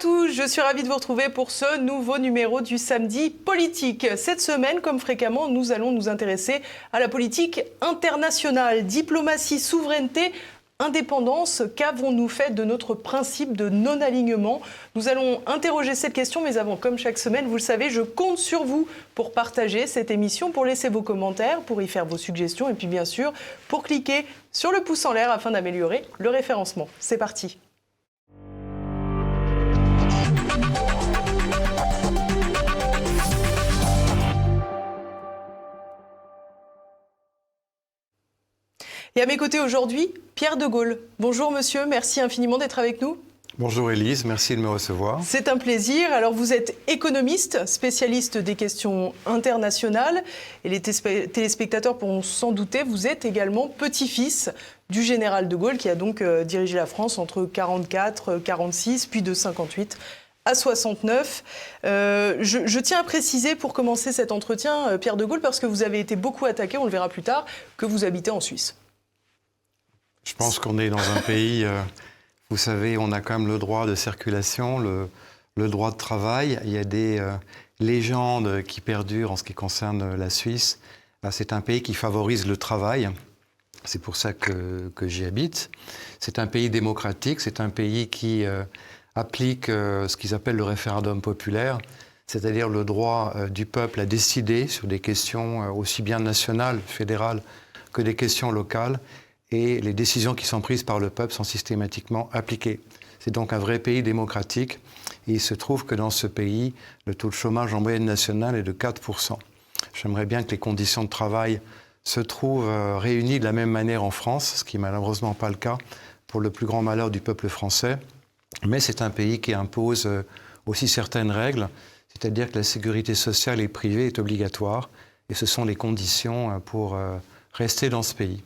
Tous, je suis ravie de vous retrouver pour ce nouveau numéro du samedi politique. Cette semaine, comme fréquemment, nous allons nous intéresser à la politique internationale, diplomatie, souveraineté, indépendance, qu'avons-nous fait de notre principe de non-alignement? Nous allons interroger cette question, mais avant, comme chaque semaine, vous le savez, je compte sur vous pour partager cette émission, pour laisser vos commentaires, pour y faire vos suggestions, et puis bien sûr, pour cliquer sur le pouce en l'air afin d'améliorer le référencement. C'est parti Et à mes côtés aujourd'hui, Pierre de Gaulle. Bonjour monsieur, merci infiniment d'être avec nous. Bonjour Elise, merci de me recevoir. C'est un plaisir. Alors vous êtes économiste, spécialiste des questions internationales et les téléspectateurs pourront s'en douter, vous êtes également petit-fils du général de Gaulle qui a donc euh, dirigé la France entre 44, 46 puis de 58 à 69. Euh, je, je, tiens à préciser pour commencer cet entretien, euh, Pierre de Gaulle, parce que vous avez été beaucoup attaqué, on le verra plus tard, que vous habitez en Suisse. Je pense qu'on est dans un pays, euh, vous savez, on a quand même le droit de circulation, le, droit de travail. Il y a des euh, légendes qui perdurent en ce qui concerne la Suisse. Euh, c'est un pays qui favorise le travail. C'est pour ça que, j'y habite. C'est un pays démocratique, c'est un pays qui applique ce qu'ils appellent le référendum populaire, c'est-à-dire le droit du peuple à décider sur des questions aussi bien nationales, fédérales, que des questions locales et les décisions qui sont prises par le peuple sont systématiquement appliquées. C'est donc un vrai pays démocratique. Et il se trouve que dans ce pays, le taux de chômage en moyenne nationale est de 4%. J'aimerais bien que les conditions de travail se trouvent euh, réunies de la même manière en France, ce qui n'est malheureusement pas le cas pour le plus grand malheur du peuple français. Mais c'est un pays qui impose euh, aussi certaines règles, c'est-à-dire que la sécurité sociale et privée est obligatoire, et ce sont les conditions euh, pour rester dans ce pays.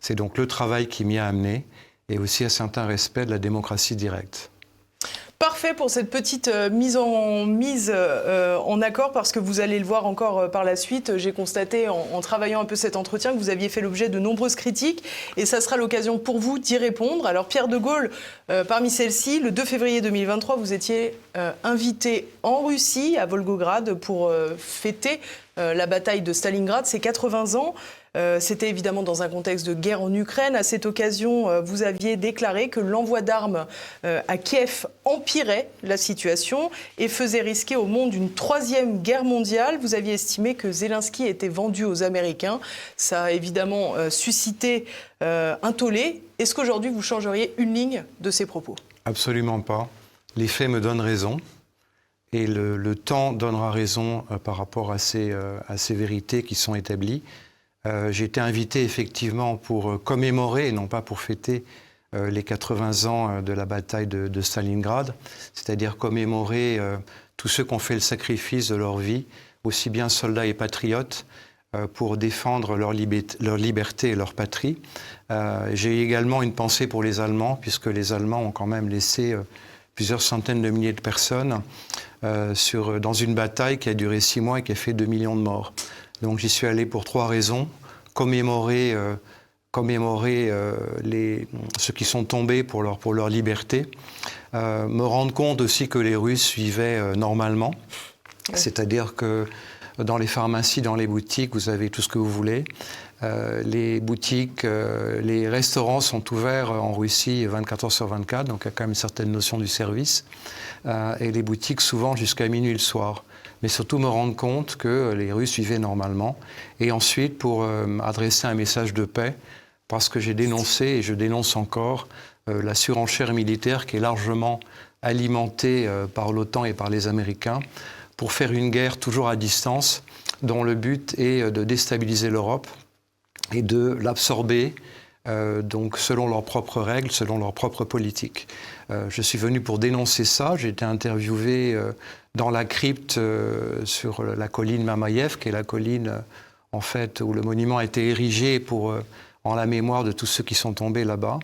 C'est donc le travail qui m'y a amené et aussi un certain respect de la démocratie directe. Parfait pour cette petite euh, mise en euh, en accord parce que vous allez le voir encore euh, par la suite. J'ai constaté en, travaillant un peu cet entretien que vous aviez fait l'objet de nombreuses critiques et ça sera l'occasion pour vous d'y répondre. Alors Pierre de Gaulle, parmi celles-ci, le 2 février 2023, vous étiez invité en Russie à Volgograd pour fêter la bataille de Stalingrad, c'est 80 ans. Euh, c'était évidemment dans un contexte de guerre en Ukraine. À cette occasion, euh, vous aviez déclaré que l'envoi d'armes euh, à Kiev empirait la situation et faisait risquer au monde une troisième guerre mondiale. Vous aviez estimé que Zelensky était vendu aux Américains. Ça a évidemment suscité un tollé. Est-ce qu'aujourd'hui, vous changeriez une ligne de ces propos? Absolument pas. Les faits me donnent raison. Et le, temps donnera raison par rapport à ces vérités qui sont établies. Euh, j'ai été invité effectivement pour euh, commémorer, et non pas pour fêter, euh, les 80 ans de la bataille de, Stalingrad, c'est-à-dire commémorer tous ceux qui ont fait le sacrifice de leur vie, aussi bien soldats et patriotes, pour défendre leur, liberté et leur patrie. J'ai également une pensée pour les Allemands, puisque les Allemands ont quand même laissé plusieurs centaines de milliers de personnes dans une bataille qui a duré six mois et qui a fait 2 millions de morts. Donc j'y suis allé pour trois raisons. Commémorer, euh, commémorer euh, les, ceux qui sont tombés pour leur, pour leur liberté. Euh, me rendre compte aussi que les Russes vivaient normalement. C'est-à-dire que dans les pharmacies, dans les boutiques, vous avez tout ce que vous voulez. les boutiques, les restaurants sont ouverts en Russie 24 heures sur 24, donc il y a quand même une certaine notion du service. et les boutiques souvent jusqu'à minuit le soir mais surtout me rendre compte que les Russes vivaient normalement. Et ensuite, pour euh, adresser un message de paix, parce que j'ai dénoncé et je dénonce encore euh, la surenchère militaire qui est largement alimentée euh, par l'OTAN et par les Américains pour faire une guerre toujours à distance, dont le but est de déstabiliser l'Europe et de l'absorber euh, donc selon leurs propres règles, selon leurs propres politiques. Euh, je suis venu pour dénoncer ça. J'ai été interviewé euh, dans la crypte sur la colline Mamayev, qui est la colline en fait où le monument a été érigé pour en la mémoire de tous ceux qui sont tombés là-bas.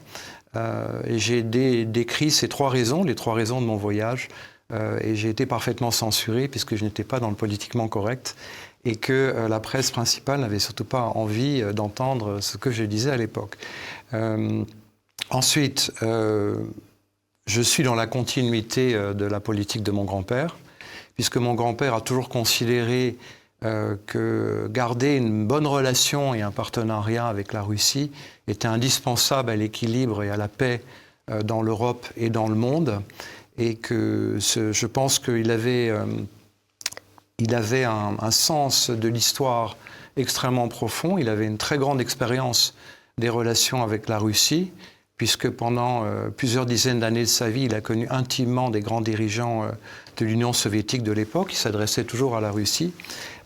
et j'ai décrit ces trois raisons, les trois raisons de mon voyage. et j'ai été parfaitement censuré puisque je n'étais pas dans le politiquement correct et que euh, la presse principale n'avait surtout pas envie euh, d'entendre ce que je disais à l'époque. Euh, ensuite, je suis dans la continuité de la politique de mon grand-père, puisque mon grand-père a toujours considéré que garder une bonne relation et un partenariat avec la Russie était indispensable à l'équilibre et à la paix dans l'Europe et dans le monde, et que je pense qu'il avait, il avait un, sens de l'histoire extrêmement profond. Il avait une très grande expérience des relations avec la Russie, puisque pendant euh, plusieurs dizaines d'années de sa vie, il a connu intimement des grands dirigeants euh, de l'Union soviétique de l'époque. Il s'adressait toujours à la Russie,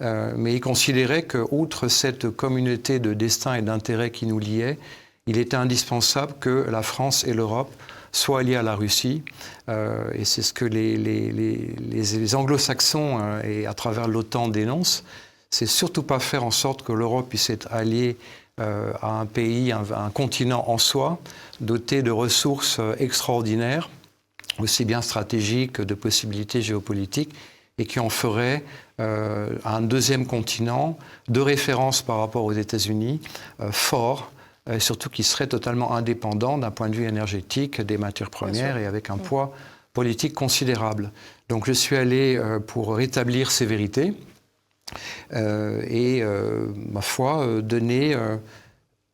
euh, mais il considérait que, outre cette communauté de destin et d'intérêts qui nous liait, il était indispensable que la France et l'Europe soient liées à la Russie. et c'est ce que les, anglo-saxons, et à travers l'OTAN, dénoncent c'est surtout pas faire en sorte que l'Europe puisse être alliée euh, à un pays, un, continent en soi, doté de ressources euh, extraordinaires, aussi bien stratégiques que de possibilités géopolitiques, et qui en ferait euh, un deuxième continent de référence par rapport aux États-Unis, euh, fort, et surtout qui serait totalement indépendant d'un point de vue énergétique des matières premières et avec un mmh. poids politique considérable. Donc je suis allé euh, pour rétablir ces vérités. Euh, et, euh, ma foi, euh, donner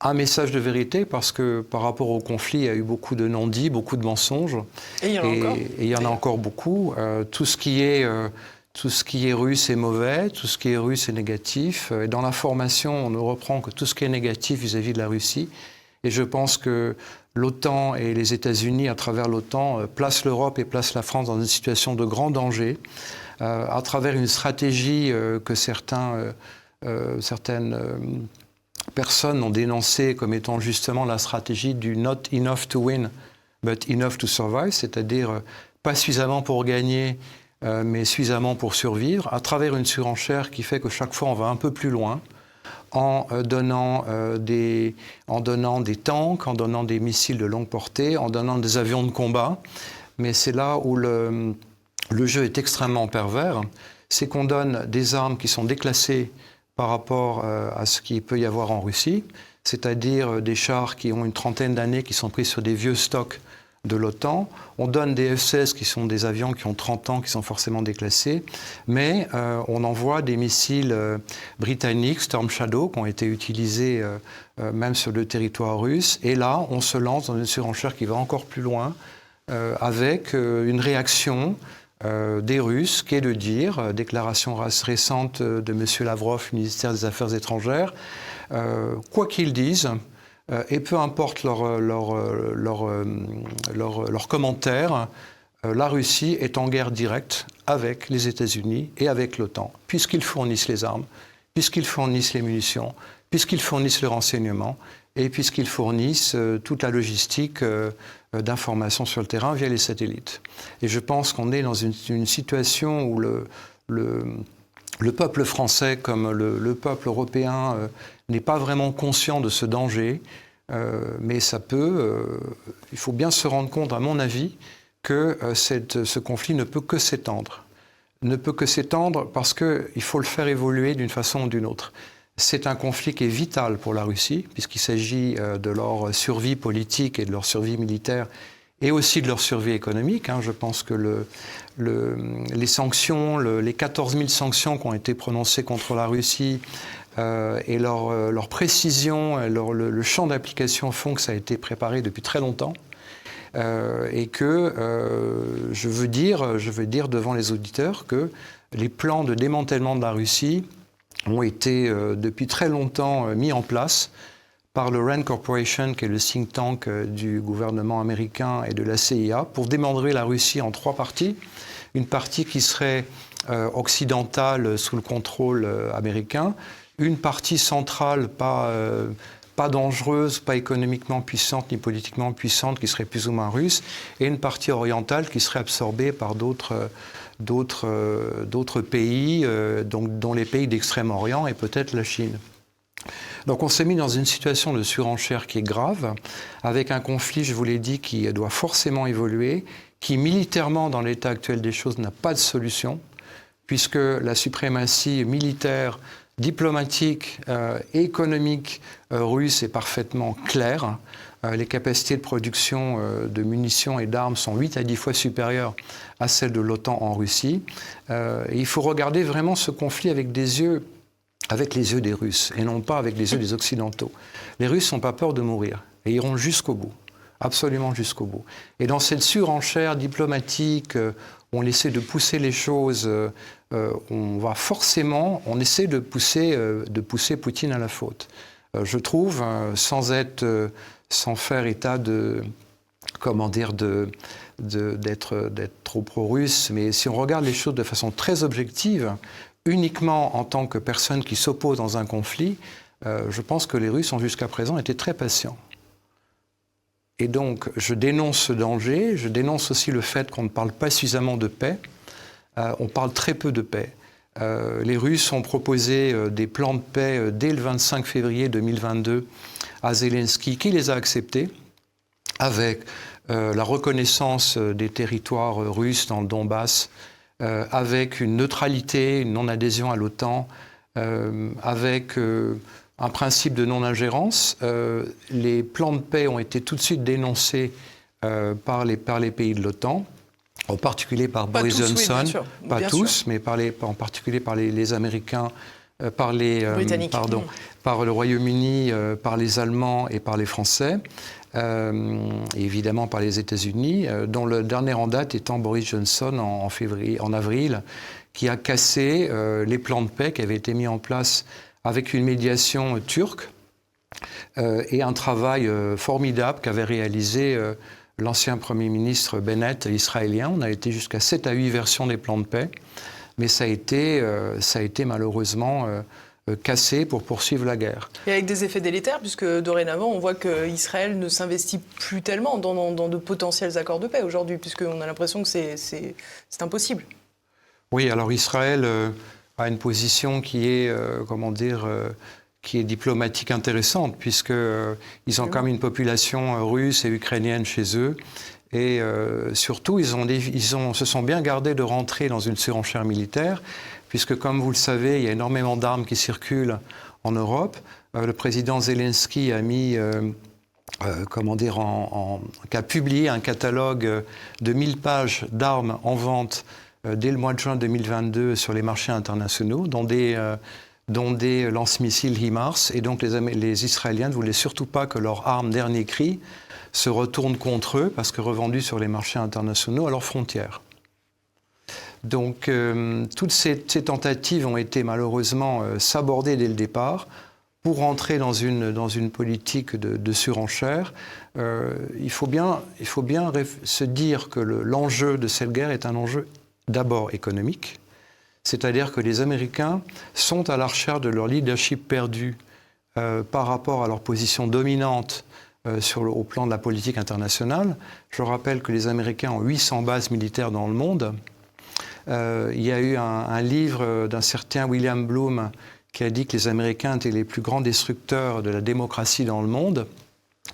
un message de vérité parce que par rapport au conflit, il y a eu beaucoup de non-dits, beaucoup de mensonges. Et il y en a et, encore. Et il y en a encore beaucoup. Euh, tout, ce qui est, euh, tout ce qui est russe est mauvais, tout ce qui est russe est négatif. Et dans l'information, on ne reprend que tout ce qui est négatif vis-à-vis -vis de la Russie. Et je pense que l'OTAN et les États-Unis, à travers l'OTAN, placent l'Europe et placent la France dans une situation de grand danger. Euh, à travers une stratégie euh, que euh, certaines personnes ont dénoncée comme étant justement la stratégie du not enough to win, but enough to survive, c'est-à-dire pas suffisamment pour gagner, mais suffisamment pour survivre, à travers une surenchère qui fait que chaque fois on va un peu plus loin, en donnant, des, en donnant des tanks, en donnant des missiles de longue portée, en donnant des avions de combat. Mais c'est là où le, le jeu est extrêmement pervers, c'est qu'on donne des armes qui sont déclassées par rapport euh, à ce qu'il peut y avoir en Russie, c'est-à-dire euh, des chars qui ont une trentaine d'années, qui sont pris sur des vieux stocks de l'OTAN. On donne des F-16 qui sont des avions qui ont 30 ans, qui sont forcément déclassés, mais euh, on envoie des missiles euh, britanniques, Storm Shadow, qui ont été utilisés euh, même sur le territoire russe. Et là, on se lance dans une surenchère qui va encore plus loin, avec une réaction des Russes, qu'est de dire, déclaration récente de M. Lavrov, ministère des Affaires étrangères, quoi qu'ils disent, et peu importe leurs leur, leur, leur, leur, commentaires, la Russie est en guerre directe avec les États-Unis et avec l'OTAN, puisqu'ils fournissent les armes, puisqu'ils fournissent les munitions, puisqu'ils fournissent le renseignement et puisqu'ils fournissent euh, toute la logistique euh, d'information sur le terrain via les satellites. Et je pense qu'on est dans une, situation où le, le, le, peuple français, comme le, le peuple européen, euh, n'est pas vraiment conscient de ce danger, euh, mais ça peut, euh, il faut bien se rendre compte, à mon avis, que euh, ce conflit ne peut que s'étendre. Ne peut que s'étendre parce qu'il faut le faire évoluer d'une façon ou d'une autre. C'est un conflit qui est vital pour la Russie, puisqu'il s'agit de leur survie politique et de leur survie militaire et aussi de leur survie économique. Hein. Je pense que le, le, les sanctions, le, les 14 000 sanctions qui ont été prononcées contre la Russie euh, et leur, euh, précision, leur, le, champ d'application font que ça a été préparé depuis très longtemps. Euh, et que euh, je, veux dire, je veux dire devant les auditeurs que les plans de démantèlement de la Russie ont été euh, depuis très longtemps euh, mis en place par le RAND Corporation, qui est le think tank euh, du gouvernement américain et de la CIA, pour démembrer la Russie en trois parties. Une partie qui serait euh, occidentale sous le contrôle euh, américain, une partie centrale pas, euh, pas dangereuse, pas économiquement puissante ni politiquement puissante, qui serait plus ou moins russe, et une partie orientale qui serait absorbée par d'autres d'autres euh, pays, euh, donc, dont les pays d'Extrême-Orient et peut-être la Chine. Donc on s'est mis dans une situation de surenchère qui est grave, avec un conflit, je vous l'ai dit, qui doit forcément évoluer, qui militairement, dans l'état actuel des choses, n'a pas de solution, puisque la suprématie militaire diplomatique et économique russe est parfaitement clair. les capacités de production de munitions et d'armes sont 8 à 10 fois supérieures à celles de l'OTAN en Russie. il faut regarder vraiment ce conflit avec des yeux avec les yeux des Russes et non pas avec les yeux des Occidentaux. Les Russes n'ont pas peur de mourir et iront jusqu'au bout, absolument jusqu'au bout. Et dans cette surenchère diplomatique, euh, on essaie de pousser les choses, euh, euh, on va forcément, on essaie de pousser, pousser Poutine à la faute. je trouve, sans être, sans faire état de, comment dire, de, d'être trop pro-russe, mais si on regarde les choses de façon très objective, uniquement en tant que personne qui s'oppose dans un conflit, euh, je pense que les Russes ont jusqu'à présent été très patients. Et donc, je dénonce ce danger, je dénonce aussi le fait qu'on ne parle pas suffisamment de paix, euh, on parle très peu de paix. Euh, les Russes ont proposé des plans de paix dès le 25 février 2022 à Zelensky, qui les a acceptés, avec la reconnaissance des territoires russes dans le Donbass, euh, avec une neutralité, une non-adhésion à l'OTAN, euh, avec euh, un principe de non-ingérence. les plans de paix ont été tout de suite dénoncés par, les, par les pays de l'OTAN en particulier par Boris Johnson, pas tous, mais par les, en particulier par les, Américains, par les pardon, mm. par le Royaume-Uni, par les Allemands et par les Français. Euh, évidemment par les États-Unis, euh, dont le dernier en date étant Boris Johnson en, février, en avril, qui a cassé euh, les plans de paix qui avaient été mis en place avec une médiation turque et un travail formidable qu'avait réalisé l'ancien Premier ministre Bennett, israélien. On a été jusqu'à 7 à 8 versions des plans de paix, mais ça a été, ça a été malheureusement euh, cassé pour poursuivre la guerre. Et avec des effets délétères, puisque dorénavant, on voit qu'Israël ne s'investit plus tellement dans, de potentiels accords de paix aujourd'hui, puisqu'on a l'impression que c'est impossible. Oui, alors Israël euh, a une position qui est, euh, comment dire, qui est diplomatique intéressante, puisqu'ils ont quand même une population russe et ukrainienne chez eux. Et surtout, ils, ont, ils ont, se sont bien gardés de rentrer dans une surenchère militaire puisque comme vous le savez, il y a énormément d'armes qui circulent en Europe. Euh, le président Zelensky a mis, euh, euh, comment dire, en, a publié un catalogue de 1000 pages d'armes en vente dès le mois de juin 2022 sur les marchés internationaux, dont des dont des lance-missiles HIMARS. Et donc les, Israéliens ne voulaient surtout pas que leur arme dernier cri se retourne contre eux, parce que revendues sur les marchés internationaux à leurs frontières. Donc euh, toutes ces, tentatives ont été malheureusement euh, sabordées dès le départ pour rentrer dans une, dans une politique de, surenchère. Euh, il, faut bien, il faut bien se dire que l'enjeu de cette guerre est un enjeu d'abord économique, c'est-à-dire que les Américains sont à la recherche de leur leadership perdu par rapport à leur position dominante le, au plan de la politique internationale. Je rappelle que les Américains ont 800 bases militaires dans le monde. Euh, il y a eu un, livre d'un certain William Bloom qui a dit que les Américains étaient les plus grands destructeurs de la démocratie dans le monde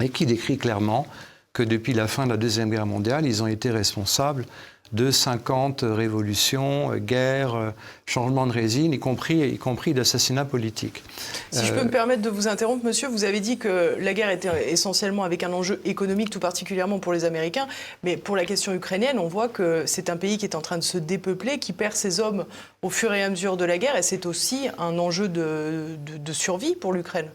et qui décrit clairement que depuis la fin de la Deuxième Guerre mondiale, ils ont été responsables de 50 révolutions, guerres, changements de résine, y compris, y compris d'assassinats politiques. Si je peux me permettre de vous interrompre, monsieur, vous avez dit que la guerre était essentiellement avec un enjeu économique, tout particulièrement pour les Américains, mais pour la question ukrainienne, on voit que c'est un pays qui est en train de se dépeupler, qui perd ses hommes au fur et à mesure de la guerre, et c'est aussi un enjeu de, survie pour l'Ukraine.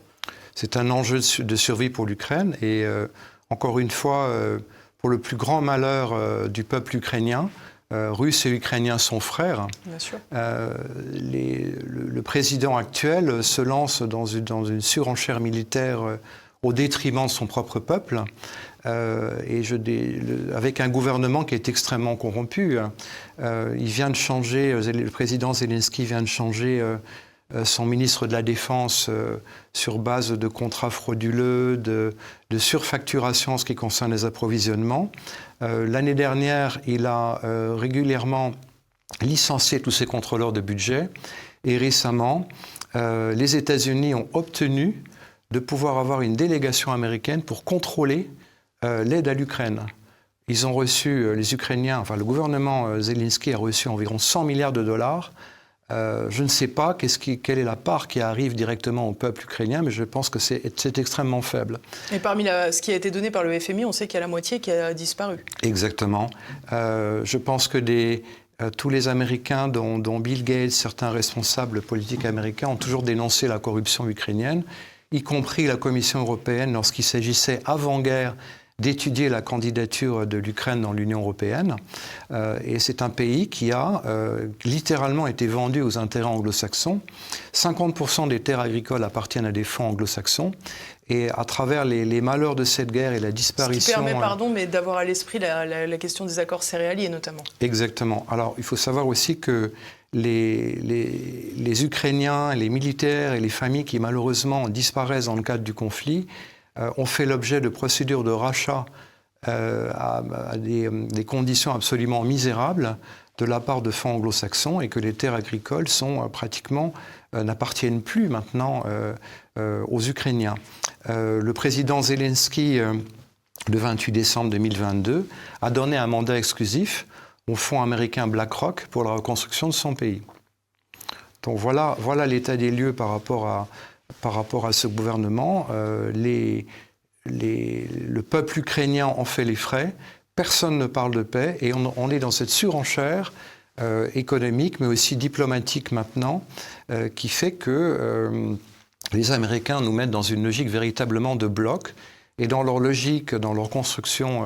C'est un enjeu de survie pour l'Ukraine, et euh, encore une fois, euh, pour le plus grand malheur euh, du peuple ukrainien. Euh, Russes et Ukrainiens sont frères. Euh, le, président actuel se lance dans une, dans une surenchère militaire au détriment de son propre peuple, et je, avec un gouvernement qui est extrêmement corrompu. il vient de changer, le président Zelensky vient de changer euh, son ministre de la Défense euh, sur base de contrats frauduleux, de, surfacturation en ce qui concerne les approvisionnements. Euh, l'année dernière, il a régulièrement licencié tous ses contrôleurs de budget et récemment, les États-Unis ont obtenu de pouvoir avoir une délégation américaine pour contrôler l'aide à l'Ukraine. Ils ont reçu, les Ukrainiens, enfin le gouvernement Zelensky a reçu environ 100 milliards de dollars Euh, je ne sais pas qui, quelle est la part qui arrive directement au peuple ukrainien, mais je pense que c'est extrêmement faible. Et parmi ce qui a été donné par le FMI, on sait qu'il y a la moitié qui a disparu. Exactement. Euh, je pense que des, euh, tous les Américains, dont, dont, Bill Gates, certains responsables politiques américains, ont toujours dénoncé la corruption ukrainienne, y compris la Commission européenne lorsqu'il s'agissait avant-guerre d'étudier la candidature de l'Ukraine dans l'Union européenne. Euh, et c'est un pays qui a euh, littéralement été vendu aux intérêts anglo-saxons. 50% des terres agricoles appartiennent à des fonds anglo-saxons. Et à travers les, malheurs de cette guerre et la disparition... Ce qui permet, pardon, mais d'avoir à l'esprit la, question des accords céréaliers notamment. Exactement. Alors, il faut savoir aussi que les, les, les, Ukrainiens, les militaires et les familles qui malheureusement disparaissent dans le cadre du conflit euh, ont fait l'objet de procédures de rachat euh, à, des, conditions absolument misérables de la part de fonds anglo-saxons et que les terres agricoles sont euh, pratiquement n'appartiennent plus maintenant aux Ukrainiens. le président Zelensky, le 28 décembre 2022, a donné un mandat exclusif au fonds américain BlackRock pour la reconstruction de son pays. Donc voilà, voilà l'état des lieux par rapport à, par rapport à ce gouvernement. Euh, le peuple ukrainien en fait les frais, personne ne parle de paix et on, est dans cette surenchère euh, économique mais aussi diplomatique maintenant euh, qui fait que les Américains nous mettent dans une logique véritablement de bloc et dans leur logique, dans leur construction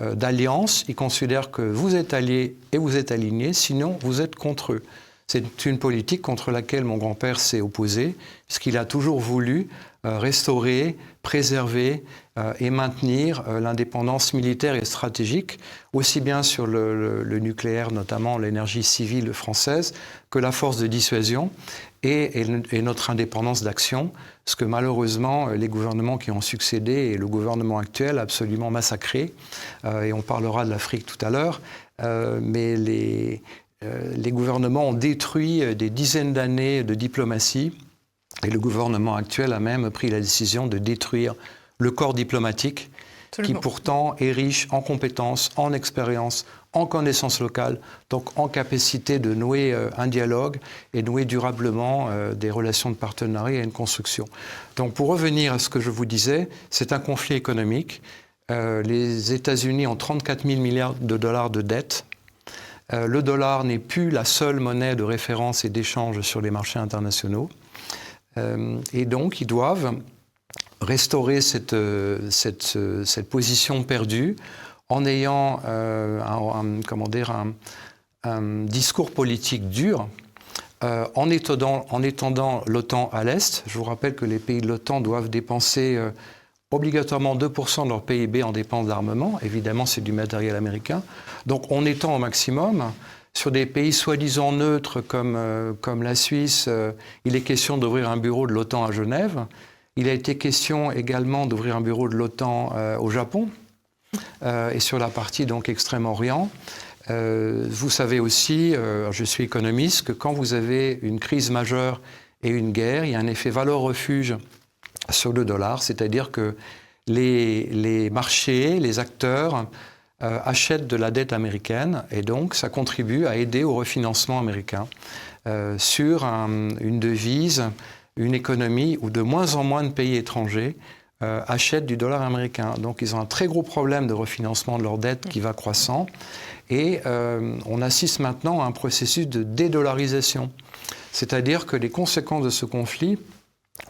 d'alliance, ils considèrent que vous êtes alliés et vous êtes alignés, sinon vous êtes contre eux. C'est une politique contre laquelle mon grand-père s'est opposé, puisqu'il a toujours voulu euh, restaurer, préserver euh, et maintenir euh, l'indépendance militaire et stratégique, aussi bien sur le, nucléaire, notamment l'énergie civile française, que la force de dissuasion et, notre indépendance d'action, ce que malheureusement les gouvernements qui ont succédé et le gouvernement actuel absolument massacré, et on parlera de l'Afrique tout à l'heure, mais les, les gouvernements ont détruit euh, des dizaines d'années de diplomatie et le gouvernement actuel a même pris la décision de détruire le corps diplomatique qui pourtant est riche en compétences, en expérience, en connaissances locales, donc en capacité de nouer euh, un dialogue et nouer durablement des relations de partenariat et une construction. Donc pour revenir à ce que je vous disais, c'est un conflit économique. les États-Unis ont 34 000 milliards de dollars de dettes euh, le dollar n'est plus la seule monnaie de référence et d'échange sur les marchés internationaux. Euh, et donc, ils doivent restaurer cette, euh, position perdue en ayant un, comment dire, un, discours politique dur, en étendant, en étendant l'OTAN à l'Est. Je vous rappelle que les pays de l'OTAN doivent dépenser obligatoirement 2% de leur PIB en dépenses d'armement. Évidemment, c'est du matériel américain. Donc on étend au maximum. Sur des pays soi-disant neutres comme, euh, comme la Suisse, euh, il est question d'ouvrir un bureau de l'OTAN à Genève. Il a été question également d'ouvrir un bureau de l'OTAN euh, au Japon et sur la partie donc Extrême-Orient. vous savez aussi, je suis économiste, que quand vous avez une crise majeure et une guerre, il y a un effet valeur-refuge sur le dollar, c'est-à-dire que les, marchés, les acteurs euh, achètent de la dette américaine et donc ça contribue à aider au refinancement américain euh, sur une devise, une économie où de moins en moins de pays étrangers euh, achètent du dollar américain. Donc ils ont un très gros problème de refinancement de leur dette qui va croissant et on assiste maintenant à un processus de dédollarisation. C'est-à-dire que les conséquences de ce conflit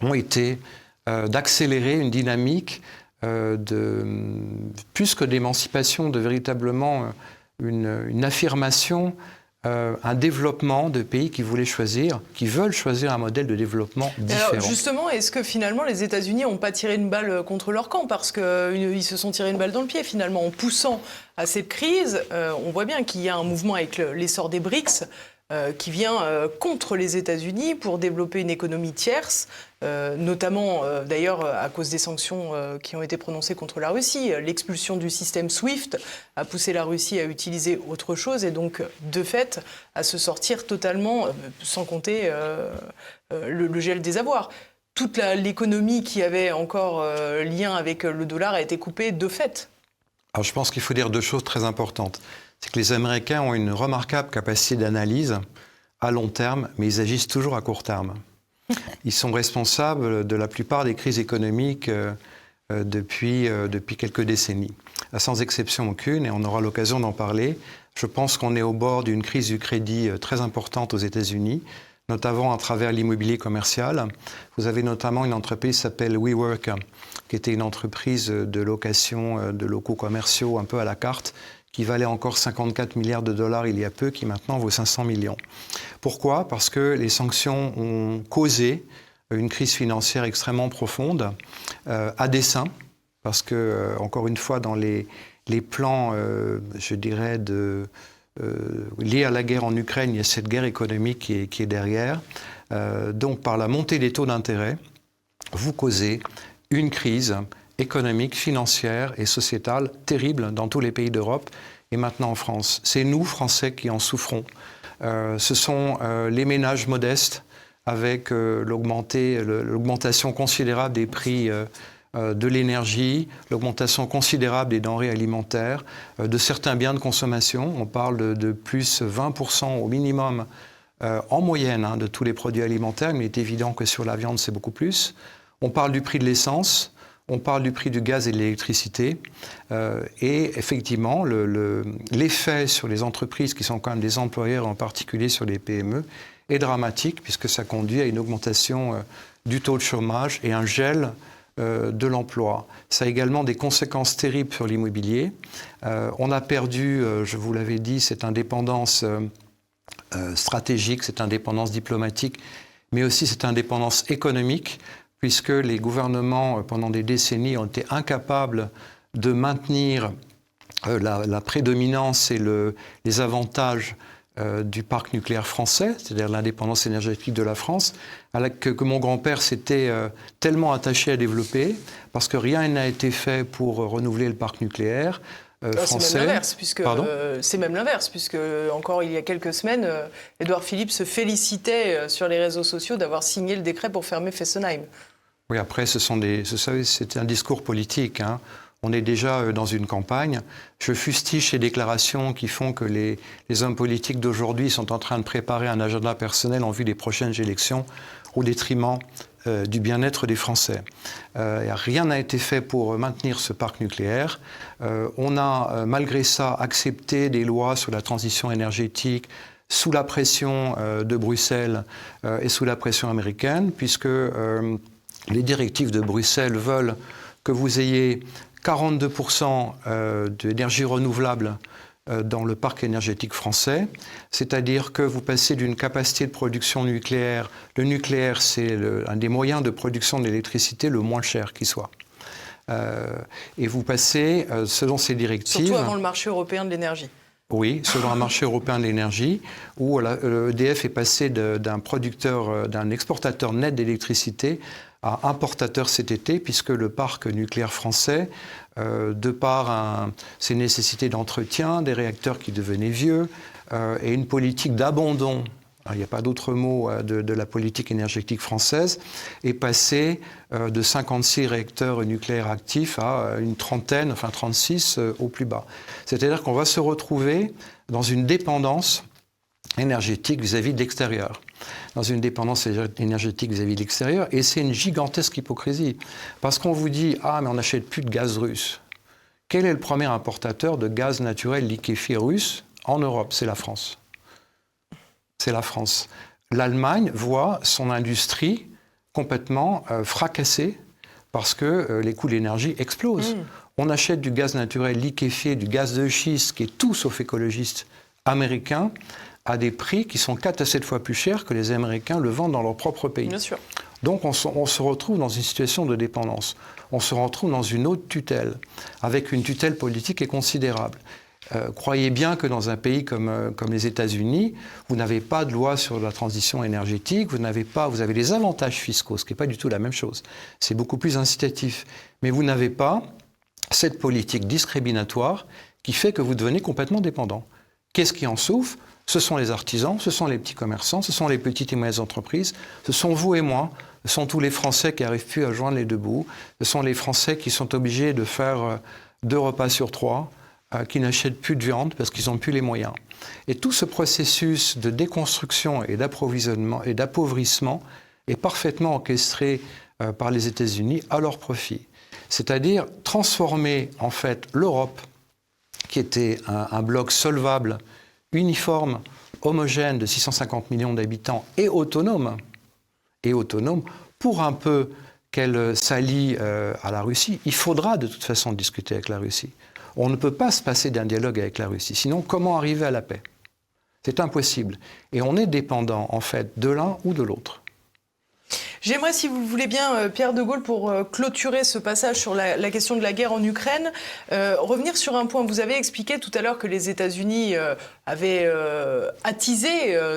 ont été d'accélérer une dynamique euh, de, plus que d'émancipation, de véritablement euh, une, affirmation, un développement de pays qui voulaient choisir, qui veulent choisir un modèle de développement différent. Alors justement, est-ce que finalement les États-Unis n'ont pas tiré une balle contre leur camp? Parce qu'ils se sont tirés une balle dans le pied finalement en poussant à cette crise. on voit bien qu'il y a un mouvement avec l'essor des BRICS euh, qui vient euh, contre les États-Unis pour développer une économie tierce, euh, notamment d'ailleurs à cause des sanctions qui ont été prononcées contre la Russie. L'expulsion du système SWIFT a poussé la Russie à utiliser autre chose et donc de fait à se sortir totalement, sans compter le, gel des avoirs. Toute l'économie qui avait encore lien avec le dollar a été coupée de fait. Alors je pense qu'il faut dire deux choses très importantes c'est que les Américains ont une remarquable capacité d'analyse à long terme, mais ils agissent toujours à court terme. Ils sont responsables de la plupart des crises économiques euh, euh, depuis, euh, depuis quelques décennies, sans exception aucune, et on aura l'occasion d'en parler. Je pense qu'on est au bord d'une crise du crédit très importante aux États-Unis, notamment à travers l'immobilier commercial. Vous avez notamment une entreprise qui s'appelle WeWork, qui était une entreprise de location de locaux commerciaux un peu à la carte, qui valait encore 54 milliards de dollars il y a peu, qui maintenant vaut 500 millions. Pourquoi? Parce que les sanctions ont causé une crise financière extrêmement profonde, euh, à dessein, parce que, euh, encore une fois, dans les, plans, euh, je dirais, liés à la guerre en Ukraine, il y a cette guerre économique qui est derrière. donc, par la montée des taux d'intérêt, vous causez une crise économique, financière et sociétale terrible dans tous les pays d'Europe et maintenant en France. C'est nous, Français, qui en souffrons. Euh, ce sont euh, les ménages modestes avec euh, l'augmentation considérable des prix de l'énergie, l'augmentation considérable des denrées alimentaires, de certains biens de consommation. On parle de, plus 20% au minimum en moyenne hein, de tous les produits alimentaires, mais il est évident que sur la viande, c'est beaucoup plus. On parle du prix de l'essence, on parle du prix du gaz et de l'électricité. Euh, et effectivement, l'effet sur les entreprises qui sont quand même des employeurs, en particulier sur les PME, est dramatique puisque ça conduit à une augmentation euh, du taux de chômage et un gel euh, de l'emploi. Ça a également des conséquences terribles sur l'immobilier. on a perdu, je vous l'avais dit, cette indépendance stratégique, cette indépendance diplomatique, mais aussi cette indépendance économique puisque les gouvernements, euh, pendant des décennies, ont été incapables de maintenir euh, la, prédominance et les avantages euh, du parc nucléaire français, c'est-à-dire l'indépendance énergétique de la France, que, que mon grand-père s'était tellement attaché à développer, parce que rien n'a été fait pour renouveler le parc nucléaire. Français. C'est même l'inverse, puisque c'est même l'inverse, puisque encore il y a quelques semaines, Édouard Philippe se félicitait sur les réseaux sociaux d'avoir signé le décret pour fermer Fessenheim. Oui, après, ce sont des, c'est un discours politique. Hein. On est déjà euh, dans une campagne. Je fustige ces déclarations qui font que les, hommes politiques d'aujourd'hui sont en train de préparer un agenda personnel en vue des prochaines élections au détriment euh, du bien-être des Français. Euh, rien n'a été fait pour maintenir ce parc nucléaire. on a, malgré ça, accepté des lois sur la transition énergétique sous la pression de Bruxelles et sous la pression américaine, puisque les directives de Bruxelles veulent que vous ayez 42% euh, d'énergie renouvelable euh, dans le parc énergétique français, c'est-à-dire que vous passez d'une capacité de production nucléaire, le nucléaire c'est un des moyens de production d'électricité le moins cher qui soit. Euh, et vous passez, selon ces directives... Surtout avant le marché européen de l'énergie. Oui, selon un marché européen de l'énergie, où EDF est passé d'un producteur, d'un exportateur net d'électricité à importateur cet été, puisque le parc nucléaire français, euh, de par ses nécessités d'entretien, des réacteurs qui devenaient vieux, euh, et une politique d'abandon, il n'y a pas d'autre mot euh, de, la politique énergétique française, est passé de 56 réacteurs nucléaires actifs à une trentaine, enfin 36 au plus bas. C'est-à-dire qu'on va se retrouver dans une dépendance énergétique vis-à-vis de l'extérieur, dans une dépendance énergétique vis-à-vis de l'extérieur, et c'est une gigantesque hypocrisie. Parce qu'on vous dit, ah, mais on n'achète plus de gaz russe. Quel est le premier importateur de gaz naturel liquéfié russe en Europe? C'est la France. C'est la France. L'Allemagne voit son industrie complètement euh, fracassée parce que euh, les coûts de l'énergie explosent. Mm. On achète du gaz naturel liquéfié, du gaz de schiste, qui est tout sauf écologiste, américain, à des prix qui sont 4 à 7 fois plus chers que les Américains le vendent dans leur propre pays. Bien sûr. Donc on se, retrouve dans une situation de dépendance. On se retrouve dans une autre tutelle, avec une tutelle politique est considérable. Euh, croyez bien que dans un pays comme, euh, comme les États-Unis, vous n'avez pas de loi sur la transition énergétique, vous n'avez pas, vous avez des avantages fiscaux, ce qui n'est pas du tout la même chose. C'est beaucoup plus incitatif. Mais vous n'avez pas cette politique discriminatoire qui fait que vous devenez complètement dépendant. Qu'est-ce qui en souffre? Ce sont les artisans, ce sont les petits commerçants, ce sont les petites et moyennes entreprises, ce sont vous et moi, ce sont tous les Français qui n'arrivent plus à joindre les deux bouts, ce sont les Français qui sont obligés de faire euh, deux repas sur trois, qui n'achètent plus de viande parce qu'ils n'ont plus les moyens. Et tout ce processus de déconstruction et d'approvisionnement et d'appauvrissement est parfaitement orchestré par les États-Unis à leur profit. C'est-à-dire transformer en fait l'Europe, qui était un, un bloc solvable, uniforme, homogène de 650 millions d'habitants et autonome, et autonome, pour un peu qu'elle s'allie euh, à la Russie, il faudra de toute façon discuter avec la Russie. On ne peut pas se passer d'un dialogue avec la Russie. Sinon, comment arriver à la paix? C'est impossible. Et on est dépendant, en fait, de l'un ou de l'autre. J'aimerais, si vous le voulez bien, euh, Pierre de Gaulle, pour euh, clôturer ce passage sur la, question de la guerre en Ukraine, revenir sur un point. Vous avez expliqué tout à l'heure que les États-Unis avaient attisé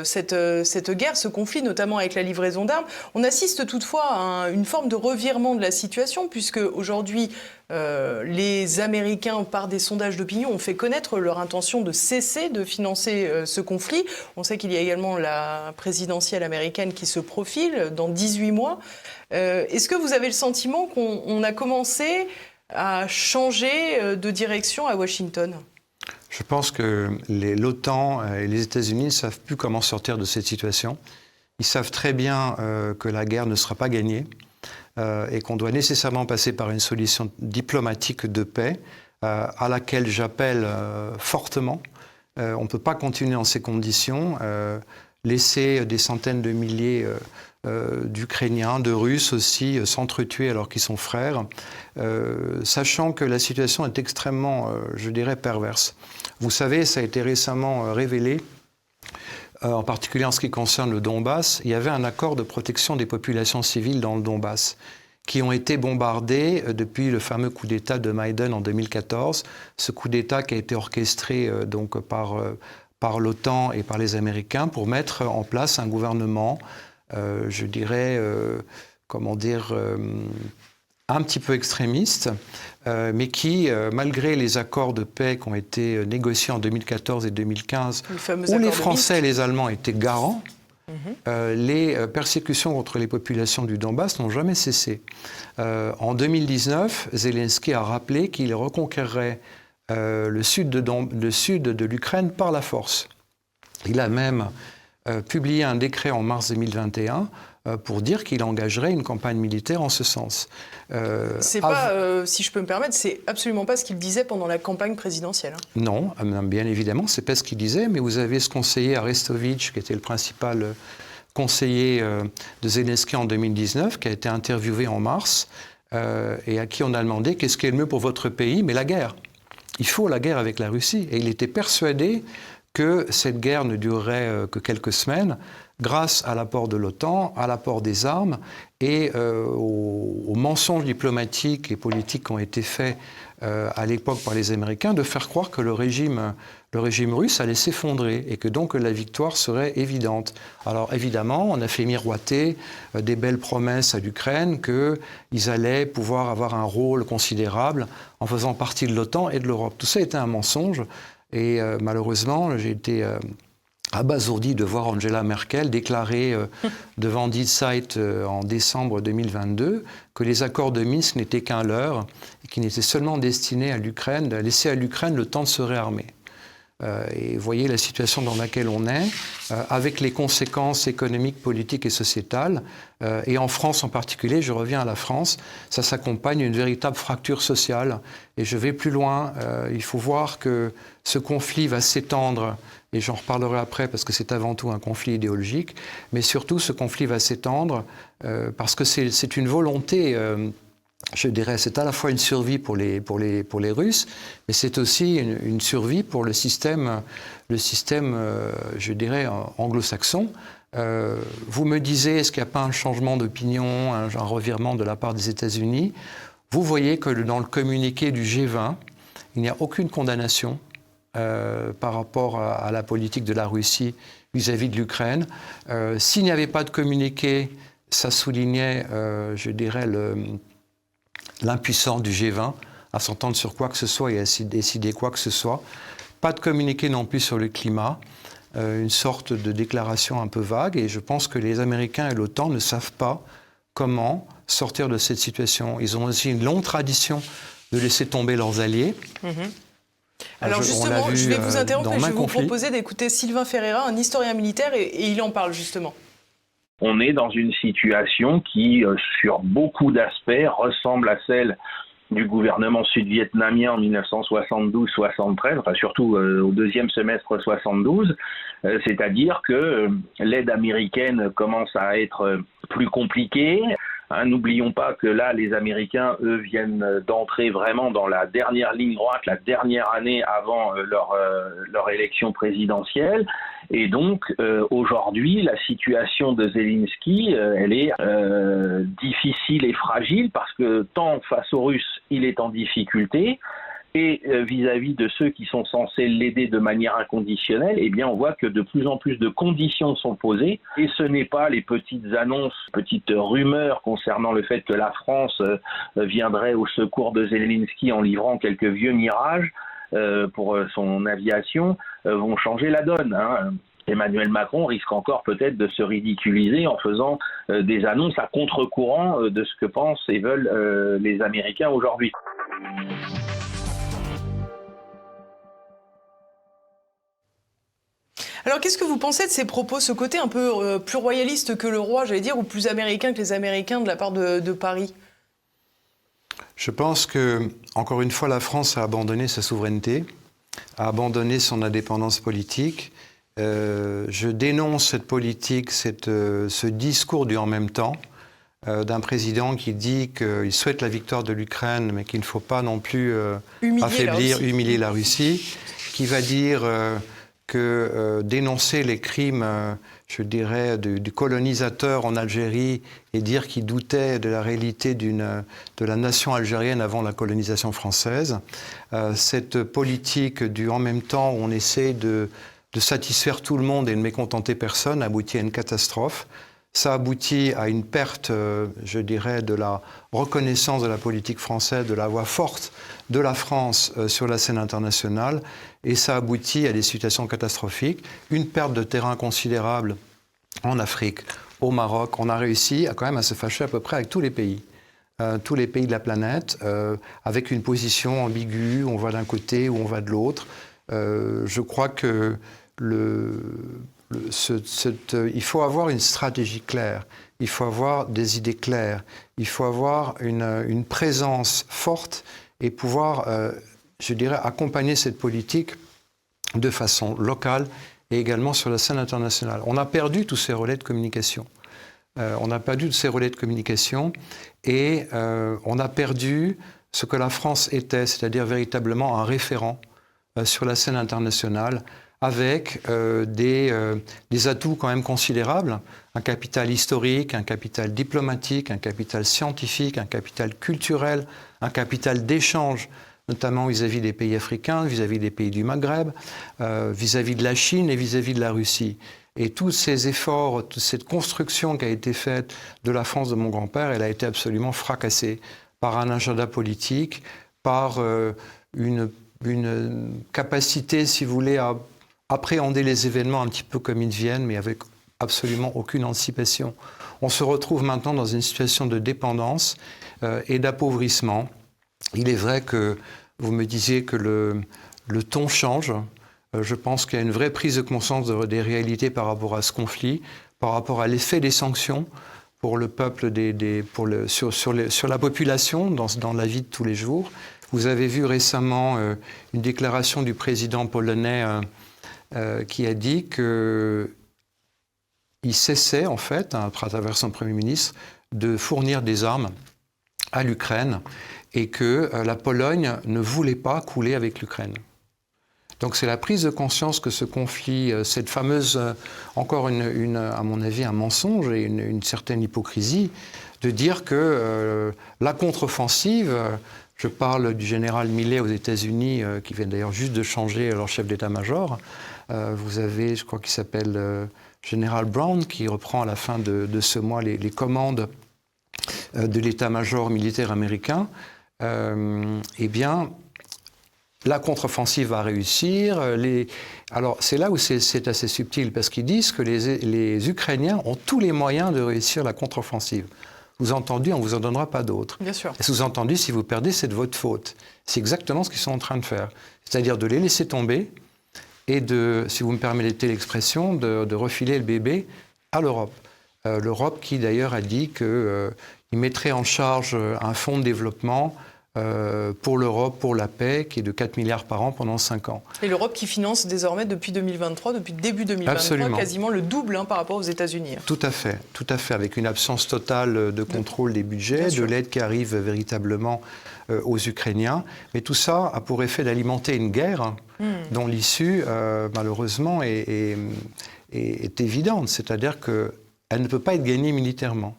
cette, cette, guerre, ce conflit, notamment avec la livraison d'armes. On assiste toutefois à une forme de revirement de la situation, puisque aujourd'hui, euh, les Américains, par des sondages d'opinion, ont fait connaître leur intention de cesser de financer euh, ce conflit. On sait qu'il y a également la présidentielle américaine qui se profile dans 18 mois. Euh, est-ce que vous avez le sentiment qu'on a commencé à changer de direction à Washington? Je pense que l'OTAN et les États-Unis ne savent plus comment sortir de cette situation. Ils savent très bien que la guerre ne sera pas gagnée. Euh, et qu'on doit nécessairement passer par une solution diplomatique de paix euh, à laquelle j'appelle euh, fortement. on ne peut pas continuer en ces conditions, laisser des centaines de milliers d'Ukrainiens, de Russes aussi, s'entretuer alors qu'ils sont frères, sachant que la situation est extrêmement, je dirais, perverse. Vous savez, ça a été récemment révélé euh, en particulier en ce qui concerne le Donbass, il y avait un accord de protection des populations civiles dans le Donbass qui ont été bombardées euh, depuis le fameux coup d'État de Maïdan en 2014. Ce coup d'État qui a été orchestré euh, donc par l'OTAN et par les Américains pour mettre en place un gouvernement, je dirais, comment dire, un petit peu extrémiste, euh, mais qui, euh, malgré les accords de paix qui ont été euh, négociés en 2014 et 2015, où les Français et les Allemands étaient garants, mhm. les persécutions contre les populations du Donbass n'ont jamais cessé. en 2019, Zelensky a rappelé qu'il reconquerrait le sud de l'Ukraine par la force. Il a même publié un décret en mars 2021 euh, pour dire qu'il engagerait une campagne militaire en ce sens. Euh, c'est pas, euh, si je peux me permettre, c'est absolument pas ce qu'il disait pendant la campagne présidentielle. Hein. Non, bien évidemment, c'est pas ce qu'il disait, mais vous avez ce conseiller Arestovitch, qui était le principal conseiller de Zelensky en 2019, qui a été interviewé en mars, et à qui on a demandé qu'est-ce qui est le mieux pour votre pays, mais la guerre. Il faut la guerre avec la Russie. Et il était persuadé que cette guerre ne durerait que quelques semaines, grâce à l'apport de l'OTAN, à l'apport des armes et euh, aux, mensonges diplomatiques et politiques qui ont été faits euh, à l'époque par les Américains, de faire croire que le régime, russe allait s'effondrer et que donc la victoire serait évidente. Alors évidemment, on a fait miroiter euh, des belles promesses à l'Ukraine qu'ils allaient pouvoir avoir un rôle considérable en faisant partie de l'OTAN et de l'Europe. Tout ça était un mensonge et malheureusement, j'ai été abasourdi de voir Angela Merkel déclarer euh, devant Die Zeit euh, en décembre 2022 que les accords de Minsk n'étaient qu'un leurre et qu'ils n'étaient seulement destinés à l'Ukraine, à laisser à l'Ukraine le temps de se réarmer. Euh, et voyez la situation dans laquelle on est, avec les conséquences économiques, politiques et sociétales. et en France en particulier, je reviens à la France, ça s'accompagne d'une véritable fracture sociale. Et je vais plus loin, il faut voir que ce conflit va s'étendre et j'en reparlerai après parce que c'est avant tout un conflit idéologique, mais surtout ce conflit va s'étendre euh, parce que c'est une volonté, euh, je dirais, c'est à la fois une survie pour les, pour les, pour les Russes, mais c'est aussi une, survie pour le système, le système euh, je dirais, anglo-saxon. vous me disiez, est-ce qu'il n'y a pas un changement d'opinion, un, revirement de la part des États-Unis? Vous voyez que dans le communiqué du G20, il n'y a aucune condamnation euh, par rapport à, la politique de la Russie vis-à-vis de l'Ukraine. Euh, s'il n'y avait pas de communiqué, ça soulignait, euh, je dirais, l'impuissance du G20 à s'entendre sur quoi que ce soit et à décider quoi que ce soit. Pas de communiqué non plus sur le climat, une sorte de déclaration un peu vague. Et je pense que les Américains et l'OTAN ne savent pas comment sortir de cette situation. Ils ont aussi une longue tradition de laisser tomber leurs alliés. Mm-hmm. Alors justement, je vais vous interrompre et je vais vous proposer d'écouter Sylvain Ferreira, un historien militaire, et il en parle justement on est dans une situation qui, euh, sur beaucoup d'aspects, ressemble à celle du gouvernement sud-vietnamien en 1972-73, enfin surtout euh, au deuxième semestre 72, euh, c'est-à-dire que l'aide américaine commence à être plus compliquée, Hein, n'oublions pas que là, les Américains, eux, viennent d'entrer vraiment dans la dernière ligne droite, la dernière année avant leur, leur élection présidentielle. Et donc, euh, aujourd'hui, la situation de Zelensky, elle est difficile et fragile parce que tant face aux Russes, il est en difficulté, et euh, vis-à-vis de ceux qui sont censés l'aider de manière inconditionnelle, eh bien, on voit que de plus en plus de conditions sont posées. Et ce n'est pas les petites annonces, petites rumeurs concernant le fait que la France euh, viendrait au secours de Zelensky en livrant quelques vieux mirages euh, pour son aviation vont changer la donne. Hein. Emmanuel Macron risque encore peut-être de se ridiculiser en faisant des annonces à contre-courant de ce que pensent et veulent les Américains aujourd'hui. Alors qu'est-ce que vous pensez de ces propos, ce côté un peu euh, plus royaliste que le roi, j'allais dire, ou plus américain que les Américains de la part de, Paris? Je pense que, encore une fois, la France a abandonné sa souveraineté, a abandonné son indépendance politique. Euh, je dénonce cette politique, euh, ce discours du en même temps d'un président qui dit qu'il souhaite la victoire de l'Ukraine, mais qu'il ne faut pas non plus affaiblir, humilier la Russie, qui va dire que euh, dénoncer les crimes, euh, je dirais, du, colonisateur en Algérie et dire qu'il doutait de la réalité de la nation algérienne avant la colonisation française. Euh, cette politique du en même temps où on essaie de, de satisfaire tout le monde et de mécontenter personne aboutit à une catastrophe. Ça aboutit à une perte, je dirais, de la reconnaissance de la politique française, de la voix forte de la France sur la scène internationale et ça aboutit à des situations catastrophiques, une perte de terrain considérable en Afrique, au Maroc. On a réussi à, quand même à se fâcher à peu près avec tous les pays. Euh, tous les pays de la planète, euh, avec une position ambiguë, on va d'un côté ou on va de l'autre. Euh, je crois que le, il faut avoir une stratégie claire, il faut avoir des idées claires, il faut avoir une, une présence forte et pouvoir je dirais, accompagner cette politique de façon locale et également sur la scène internationale. On a perdu tous ces relais de communication. Euh, on a perdu tous ces relais de communication et euh, on a perdu ce que la France était, c'est-à-dire véritablement un référent euh, sur la scène internationale avec des, des, atouts quand même considérables, un capital historique, un capital diplomatique, un capital scientifique, un capital culturel, un capital d'échange notamment vis-à-vis des pays africains, vis-à-vis des pays du Maghreb, euh, vis-à-vis de la Chine et vis-à-vis de la Russie. Et tous ces efforts, toute cette construction qui a été faite de la France de mon grand-père, elle a été absolument fracassée par un agenda politique, par euh, une, une, capacité, si vous voulez, à appréhender les événements un petit peu comme ils viennent, mais avec absolument aucune anticipation. On se retrouve maintenant dans une situation de dépendance euh, et d'appauvrissement il est vrai que vous me disiez que le, ton change. Euh, je pense qu'il y a une vraie prise de conscience des réalités par rapport à ce conflit, par rapport à l'effet des sanctions pour le peuple, des, pour le, sur, sur, la population dans, dans, la vie de tous les jours. Vous avez vu récemment euh, une déclaration du président polonais euh, qui a dit qu'il cessait, en fait, à travers son Premier ministre, de fournir des armes à l'Ukraine et que euh, la Pologne ne voulait pas couler avec l'Ukraine. Donc c'est la prise de conscience que ce conflit, euh, cette fameuse, encore une, à mon avis, un mensonge et une, certaine hypocrisie, de dire que la contre-offensive, je parle du général Millet aux États-Unis, qui vient d'ailleurs juste de changer leur chef d'état-major, vous avez, je crois qu'il s'appelle général Brown, qui reprend à la fin de, ce mois les commandes de l'état-major militaire américain, euh, eh bien, la contre-offensive va réussir. Les... Alors, c'est là où c'est assez subtil, parce qu'ils disent que les, les, Ukrainiens ont tous les moyens de réussir la contre-offensive. Sous-entendu, on ne vous en donnera pas d'autres. Bien sûr. Sous-entendu, si vous perdez, c'est de votre faute. C'est exactement ce qu'ils sont en train de faire. C'est-à-dire de les laisser tomber et de, si vous me permettez l'expression, de, refiler le bébé à l'Europe. Euh, L'Europe qui d'ailleurs a dit qu'il euh, mettrait en charge un fonds de développement euh, pour l'Europe, pour la paix, qui est de 4 milliards par an pendant 5 ans. Et l'Europe qui finance désormais depuis 2023, depuis début 2023, quasiment le double hein, par rapport aux États-Unis. Tout à fait, tout à fait, avec une absence totale de contrôle des budgets, de l'aide qui arrive véritablement euh, aux Ukrainiens. Mais tout ça a pour effet d'alimenter une guerre hmm. dont l'issue, euh, malheureusement, est, est évidente. C'est-à-dire qu'elle ne peut pas être gagnée militairement.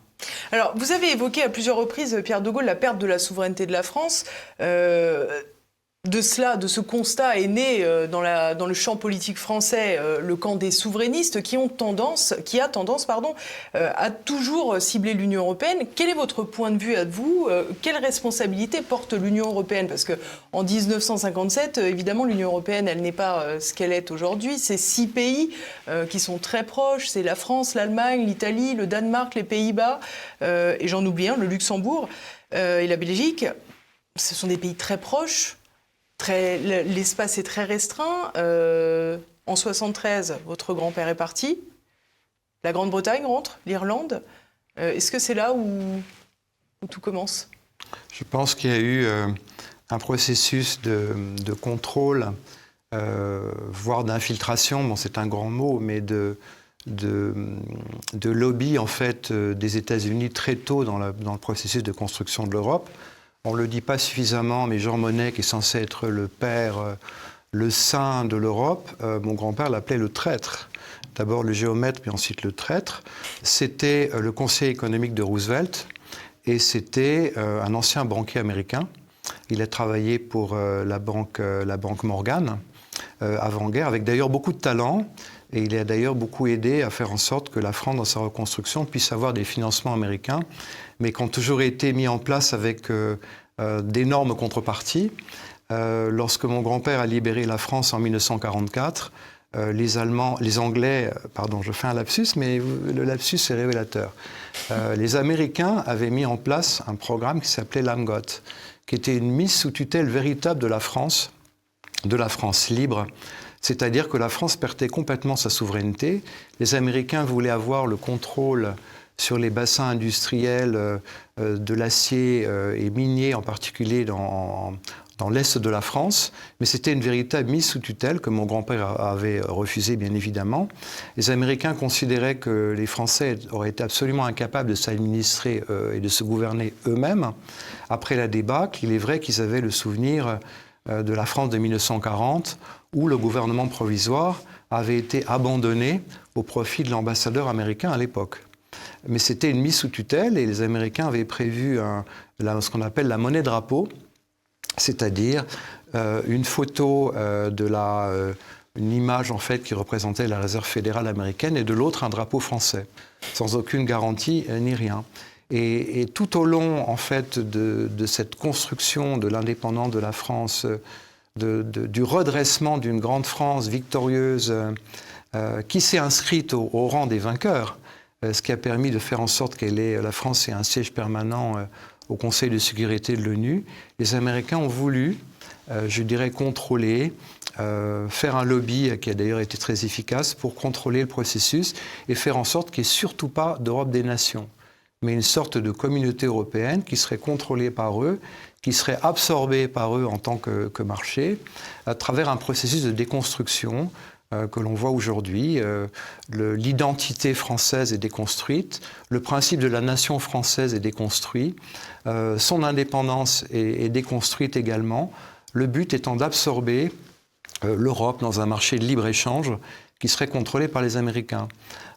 Alors, vous avez évoqué à plusieurs reprises, Pierre de Gaulle, la perte de la souveraineté de la France. Euh, de cela, de ce constat est né euh, dans, le champ politique français euh, le camp des souverainistes qui ont tendance, qui a tendance, pardon, euh, à toujours cibler l'Union européenne. Quel est votre point de vue à vous Quelle responsabilité porte l'Union européenne? Parce que en 1957, évidemment, l'Union européenne, elle n'est pas ce qu'elle est aujourd'hui. C'est six pays qui sont très proches. C'est la France, l'Allemagne, l'Italie, le Danemark, les Pays-Bas, et j'en oublie un, le Luxembourg et la Belgique. Ce sont des pays très proches l'espace est très restreint. Euh, en 73, votre grand-père est parti. La Grande-Bretagne rentre, l'Irlande. Euh, est-ce que c'est là où, tout commence? Je pense qu'il y a eu euh, un processus de, contrôle, voire d'infiltration. Bon, c'est un grand mot, mais de, lobby en fait des États-Unis très tôt dans, le processus de construction de l'Europe. On ne le dit pas suffisamment, mais Jean Monnet, qui est censé être le père, euh, le saint de l'Europe, euh, mon grand-père l'appelait le traître. D'abord le géomètre, puis ensuite le traître. C'était euh, le conseiller économique de Roosevelt et c'était un ancien banquier américain. Il a travaillé pour la, banque, la banque Morgan avant-guerre, avec d'ailleurs beaucoup de talent. Et il a d'ailleurs beaucoup aidé à faire en sorte que la France, dans sa reconstruction, puisse avoir des financements américains mais qui ont toujours été mis en place avec euh, euh, d'énormes contreparties. Euh, lorsque mon grand-père a libéré la France en 1944, les Allemands, les Anglais, pardon, je fais un lapsus, mais le lapsus est révélateur. les Américains avaient mis en place un programme qui s'appelait l'AMGOT, qui était une mise sous tutelle véritable de la France, de la France libre. C'est-à-dire que la France perdait complètement sa souveraineté. Les Américains voulaient avoir le contrôle sur les bassins industriels euh, euh, de l'acier euh, et minier, en particulier dans, l'est de la France, mais c'était une véritable mise sous tutelle que mon grand-père avait refusé, bien évidemment. Les Américains considéraient que les Français auraient été absolument incapables de s'administrer et de se gouverner eux-mêmes. Après la débâcle, il est vrai qu'ils avaient le souvenir de la France de 1940, où le gouvernement provisoire avait été abandonné au profit de l'ambassadeur américain à l'époque mais c'était une mise sous tutelle et les Américains avaient prévu ce qu'on appelle la monnaie drapeau, c'est-à-dire euh, une photo euh, de la, euh, une image en fait qui représentait la réserve fédérale américaine et de l'autre un drapeau français, sans aucune garantie ni rien. Et, tout au long en fait de, cette construction de l'indépendance de la France, du redressement d'une grande France victorieuse qui s'est inscrite au rang des vainqueurs, ce qui a permis de faire en sorte que la France ait un siège permanent euh, au Conseil de sécurité de l'ONU. Les Américains ont voulu, euh, je dirais, contrôler, faire un lobby qui a d'ailleurs été très efficace pour contrôler le processus et faire en sorte qu'il n'y ait surtout pas d'Europe des nations, mais une sorte de communauté européenne qui serait contrôlée par eux, qui serait absorbée par eux en tant que, marché, à travers un processus de déconstruction euh, que l'on voit aujourd'hui. Euh, l'identité française est déconstruite, le principe de la nation française est déconstruit, euh, son indépendance est, déconstruite également, le but étant d'absorber l'Europe dans un marché de libre-échange qui serait contrôlé par les Américains.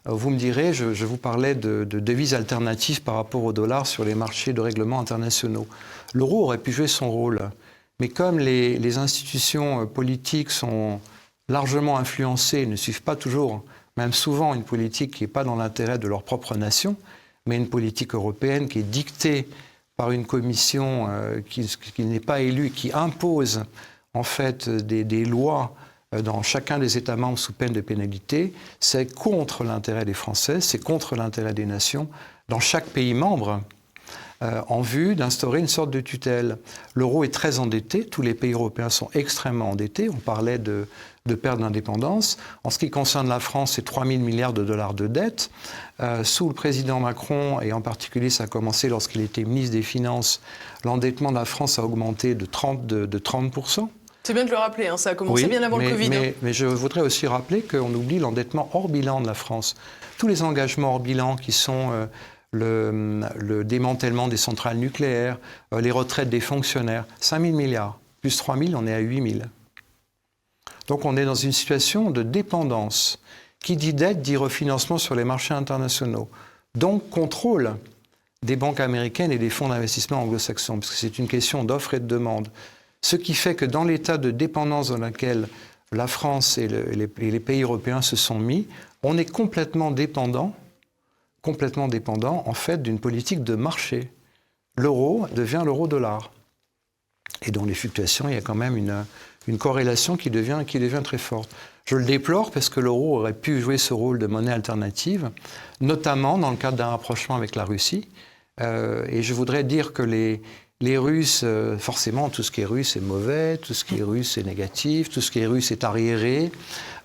Vous me direz, je, vous parlais de, devises alternatives par rapport au dollar sur les marchés de règlements internationaux. L'euro aurait pu jouer son rôle, mais comme les institutions politiques sont largement influencés ne suivent pas toujours, même souvent, une politique qui n'est pas dans l'intérêt de leur propre nation, mais une politique européenne qui est dictée par une commission euh, qui, n'est pas élue, qui impose en fait des, lois euh, dans chacun des États membres sous peine de pénalité, c'est contre l'intérêt des Français, c'est contre l'intérêt des nations. Dans chaque pays membre, euh, en vue d'instaurer une sorte de tutelle. L'euro est très endetté, tous les pays européens sont extrêmement endettés, on parlait de, de perte d'indépendance. En ce qui concerne la France, c'est 3 000 milliards de dollars de dette. Euh, sous le président Macron, et en particulier ça a commencé lorsqu'il était ministre des Finances, l'endettement de la France a augmenté de 30, de, 30%. C'est bien de le rappeler, hein, ça a commencé bien avant le Covid. Mais, hein. mais, je voudrais aussi rappeler qu'on oublie l'endettement hors bilan de la France. Tous les engagements hors bilan qui sont euh, le, démantèlement des centrales nucléaires, euh, les retraites des fonctionnaires, 5 000 milliards. Plus 3 000, on est à 8 000. Donc on est dans une situation de dépendance. Qui dit dette dit refinancement sur les marchés internationaux. Donc contrôle des banques américaines et des fonds d'investissement anglo-saxons, parce que c'est une question d'offre et de demande. Ce qui fait que dans l'état de dépendance dans lequel la France et, les, les pays européens se sont mis, on est complètement dépendant complètement dépendant en fait d'une politique de marché. L'euro devient l'euro-dollar. Et dans les fluctuations, il y a quand même une, une corrélation qui devient, qui devient très forte. Je le déplore parce que l'euro aurait pu jouer ce rôle de monnaie alternative, notamment dans le cadre d'un rapprochement avec la Russie. Euh, et je voudrais dire que les, les Russes, euh, forcément, tout ce qui est russe est mauvais, tout ce qui est russe est négatif, tout ce qui est russe est arriéré.